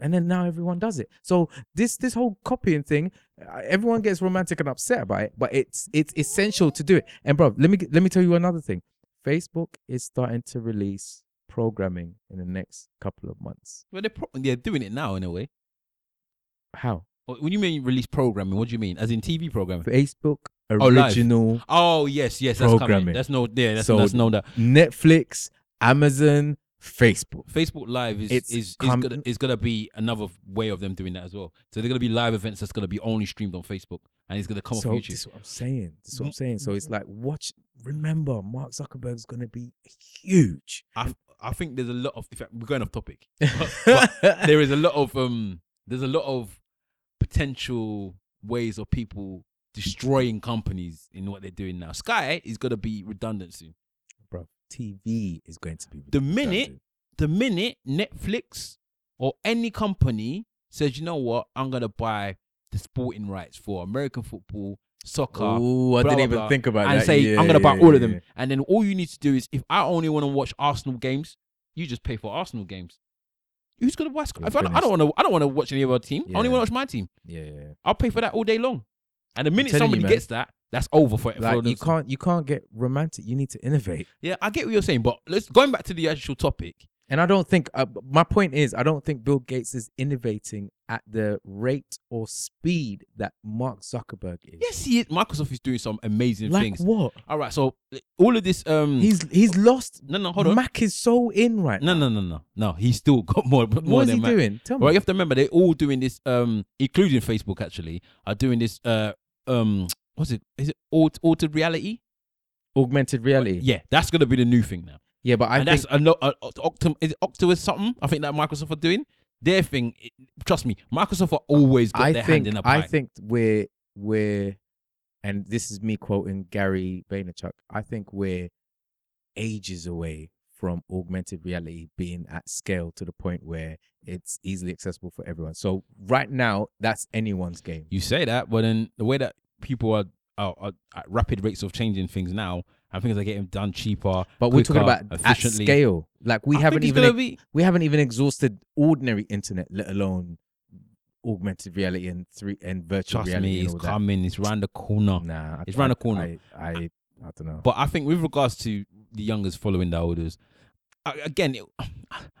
and then now everyone does it. So this this whole copying thing, uh, everyone gets romantic and upset about it, but it's it's essential to do it. And bro, let me let me tell you another thing. Facebook is starting to release programming in the next couple of months. well, they're, pro- they're doing it now in a way. How? When you mean release programming, what do you mean? As in TV programming? Facebook. Original Oh yes, yes, that's coming. Programming. That's no, yeah, that's, So- that's no that. Netflix, Amazon, Facebook. Facebook Live is It's is is com- gonna is gonna be another way of them doing that as well. So they're gonna be live events that's gonna be only streamed on Facebook, and it's gonna come so off this YouTube. is what I'm saying. This is what I'm saying. So it's like, watch. Remember, Mark Zuckerberg's gonna be huge. I I think there's a lot of. In fact, we're going off topic. but there is a lot of um. There's a lot of potential ways of people destroying companies in what they're doing now. Sky is gonna be redundant soon. Bro, TV is going to be The minute the minute Netflix or any company says, you know what, I'm gonna buy the sporting rights for American football, soccer, Oh, I blah, didn't blah, even blah, think about and that. say Yeah, I'm gonna buy yeah, all of yeah, them, and then all you need to do is if I only want to watch Arsenal games, you just pay for Arsenal games. Who's gonna watch? Oh, if I, don't- I don't want to. I don't want to watch any of our team. I only want to watch my team. Yeah, yeah. yeah. I'll pay for that all day long. And the minute telling you, somebody gets that, that's over for, it. Like you can't, you can't get romantic. You need to innovate. Yeah, I get what you're saying, but let's going back to the actual topic. And I don't think uh, my point is I don't think Bill Gates is innovating at the rate or speed that Mark Zuckerberg is. Yes, he is. Microsoft is doing some amazing like things. what? All right, so all of this. Um, He's he's lost. no, no, hold on. Mac is so in right No, now. no, no, no, no. no. He's still got more. more What is than he Mac. doing? Tell me. Well, you have to remember they're all doing this, um, including Facebook actually, are doing this. Uh, um, what's it? Is it altered reality? Augmented reality. Yeah, that's gonna be the new thing now. Yeah, but I and think that's a no. Uh, Octum is it Octopus something? I think that Microsoft are doing their thing. it- trust me, Microsoft are always got I their think hand in a pie. I think we're we're, and this is me quoting Gary Vaynerchuk. I think we're ages away from augmented reality being at scale to the point where it's easily accessible for everyone. So right now, that's anyone's game. you say that, but then the way that people are, are, are at rapid rates of changing things now, and things are getting done cheaper. But we're talking quicker, about at scale. Like we I haven't even be. we haven't even exhausted ordinary internet, let alone augmented reality and three and virtual Trust reality. me, it's that. coming. It's round the corner. Nah, I- It's round I- the corner. I, I, I don't know. But I think with regards to the youngers following the elders, again, it,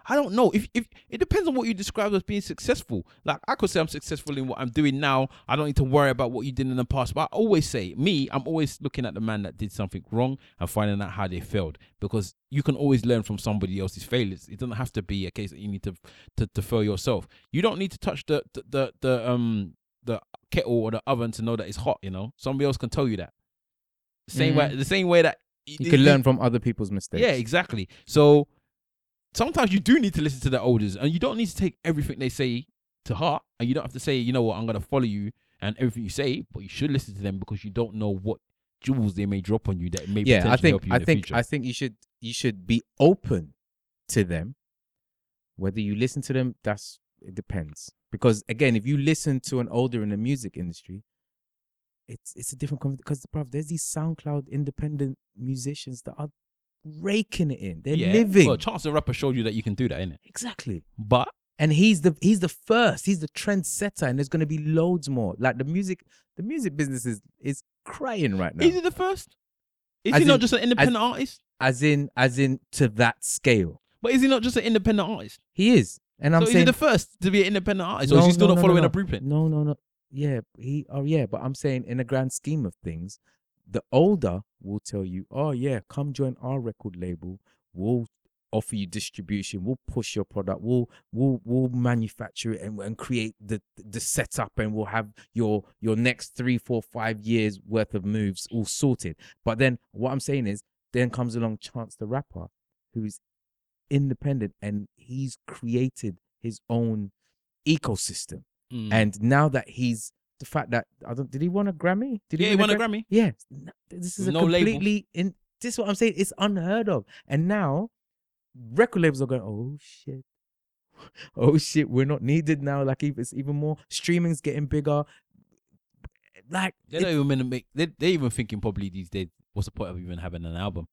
I don't know if if it depends on what you describe as being successful. Like I could say I'm successful in what I'm doing now. I don't need to worry about what you did in the past. But I always say, me, I'm always looking at the man that did something wrong and finding out how they failed because you can always learn from somebody else's failures. It doesn't have to be a case that you need to to, to fail yourself. You don't need to touch the the, the the um the kettle or the oven to know that it's hot. You know, somebody else can tell you that. Same way, mm-hmm. the same way that you can learn from other people's mistakes. yeah, exactly. So sometimes you do need to listen to the elders, and you don't need to take everything they say to heart, and you don't have to say, you know what, I'm gonna follow you and everything you say, but you should listen to them because you don't know what jewels they may drop on you that may yeah. I think help you in I think future. I think you should you should be open to them. Whether you listen to them, that's it depends. Because again, if you listen to an older in the music industry, it's it's a different because bro, there's these SoundCloud independent musicians that are raking it in. They're yeah, living Well, Chance the Rapper showed you that you can do that, innit? exactly. But and he's the he's the first he's the trendsetter and there's going to be loads more like the music the music business is is crying right now is he the first? Is As he not just an independent artist? as in as in to that scale But is he not just an independent artist? he is and i'm so is saying he the first to be an independent artist, or is he still no, not no, following no, a blueprint? no no no yeah he oh yeah but i'm saying in the grand scheme of things the older will tell you oh yeah come join our record label. We'll offer you distribution. We'll push your product. We'll we'll we'll manufacture it and, and create the the setup and we'll have your your next three four five years worth of moves all sorted. But then what i'm saying is then comes along chance the rapper who's independent and he's created his own ecosystem Mm. and now that he's the fact that I don't did he win a Grammy? Did yeah, he win won a Gra- Grammy. Yeah, this is a No label. completely in. This is what I'm saying. It's unheard of, and now record labels are going, "Oh shit, oh shit, we're not needed now." Like if it's even more streaming's getting bigger. Like They don't even make. They they even thinking probably these days. What's the point of even having an album?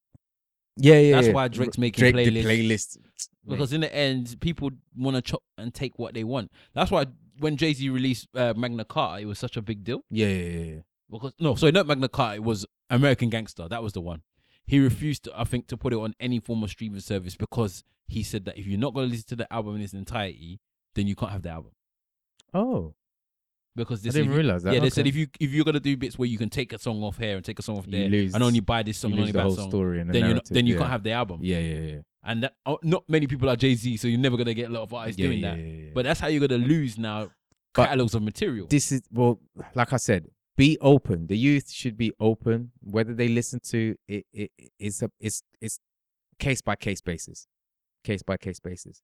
yeah, yeah. That's yeah. why Drake's making Drake, playlists. Playlist Because in the end, people want to chop and take what they want. That's why when Jay Z released uh, Magna Carta, it was such a big deal. yeah, yeah, yeah. Because no, sorry, not Magna Carta. It was American Gangster. That was the one. He refused, to, I think, to put it on any form of streaming service because he said that if you're not going to listen to the album in its entirety, then you can't have the album. Oh, Because I didn't realize that. Yeah, they said if you if you're gonna do bits where you can take a song off here and take a song off there lose- and only buy this song and only the whole song, story and the then you then you yeah. can't have the album. Yeah, yeah, yeah. And that oh, not many people are Jay Z, so you're never gonna get a lot of artists yeah, doing yeah, that. yeah, yeah. But that's how you're gonna lose now But catalogs of material. this is well like i said be open the youth should be open whether they listen to it, it it's a it's it's case by case basis case by case basis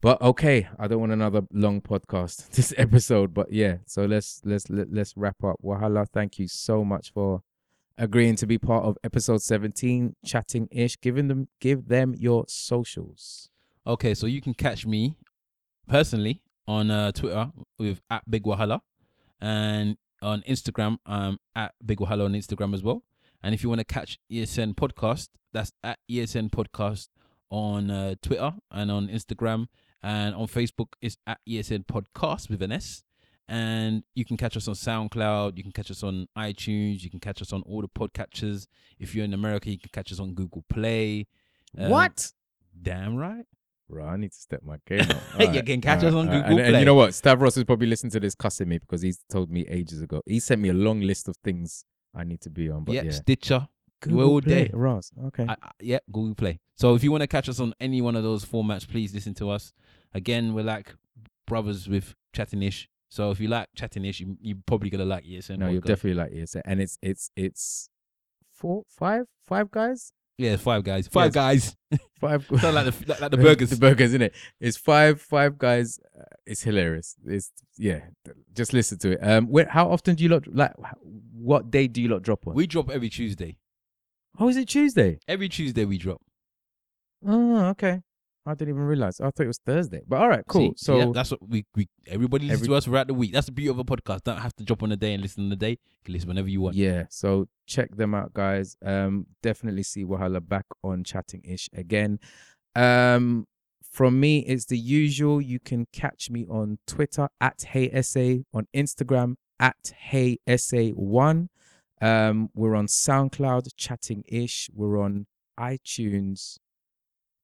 but okay i don't want another long podcast this episode but yeah so let's let's let, let's wrap up wahala thank you so much for agreeing to be part of episode 17 chatting ish giving them give them your socials Okay, so you can catch me personally on uh, Twitter with at Big Wahala, and on Instagram um at Big Wahala on Instagram as well. And if you want to catch ESN podcast, that's at ESN podcast on uh, Twitter and on Instagram and on Facebook is at ESN podcast with an S. And you can catch us on SoundCloud. You can catch us on iTunes. You can catch us on all the podcatchers. If you're in America, you can catch us on Google Play. Um, what Damn right. Bro, I need to step my game up. You can catch alright, us on alright. Google and, and Play. you know what? Stavros is probably listening to this cussing me because he's told me ages ago. He sent me a long list of things I need to be on. But yeah, yeah, Stitcher. Google we're all Play, there. Ross. Okay. I, I, yeah, Google Play. So if you want to catch us on any one of those formats, please listen to us. Again, we're like brothers with chatting ish. So if you like chatting ish, you you're probably gonna like ESN. no, you're podcast. definitely like yes, and it's it's it's four, five, five guys, yeah, five guys, five Yes. guys. five. Sound like the like, like the burgers. the burgers, isn't it? It's five, five guys. Uh, it's hilarious. It's yeah. Just listen to it. Um, where, how often do you lot like? What day do you lot drop on? we drop every Tuesday. oh, is it Tuesday? Every Tuesday we drop. Oh, okay. I didn't even realize. I thought it was Thursday. But all right, cool. See? so yeah, that's what we, we everybody listens Every- to us throughout the week. That's the beauty of a podcast. Don't have to drop on a day and listen on the day. You can listen whenever you want. Yeah, so check them out, guys. Um, definitely see Wahala back on chatting ish again. Um, from me, it's the usual. You can catch me on Twitter at HeySA, on Instagram at HeySA1. Um, we're on SoundCloud, chatting ish. We're on iTunes,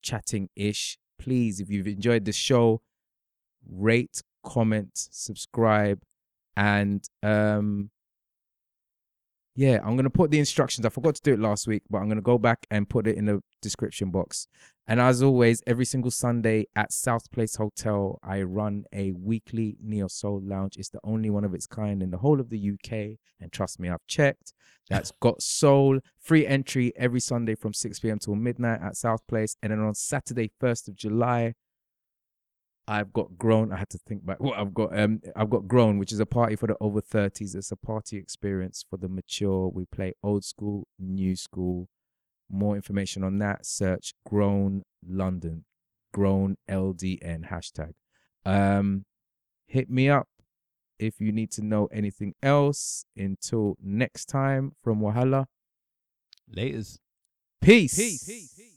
chatting ish. Please, if you've enjoyed the show, rate, comment, subscribe, and um yeah, I'm gonna put the instructions. I forgot to do it last week, but I'm gonna go back and put it in the description box. And as always, every single Sunday at South Place Hotel, I run a weekly Neo Soul Lounge. It's the only one of its kind in the whole of the UK. And trust me, I've checked. That's got soul free entry every Sunday from 6 p.m. till midnight at South Place. And then on Saturday, 1st of July, I've got grown. I had to think back. What I've got, um, I've got grown, which is a party for the over thirties. It's a party experience for the mature. We play old school, new school. More information on that. Search Grown London, Grown LDN hashtag. Um, hit me up if you need to know anything else. Until next time, from Wahala. Laters. Peace. Peace.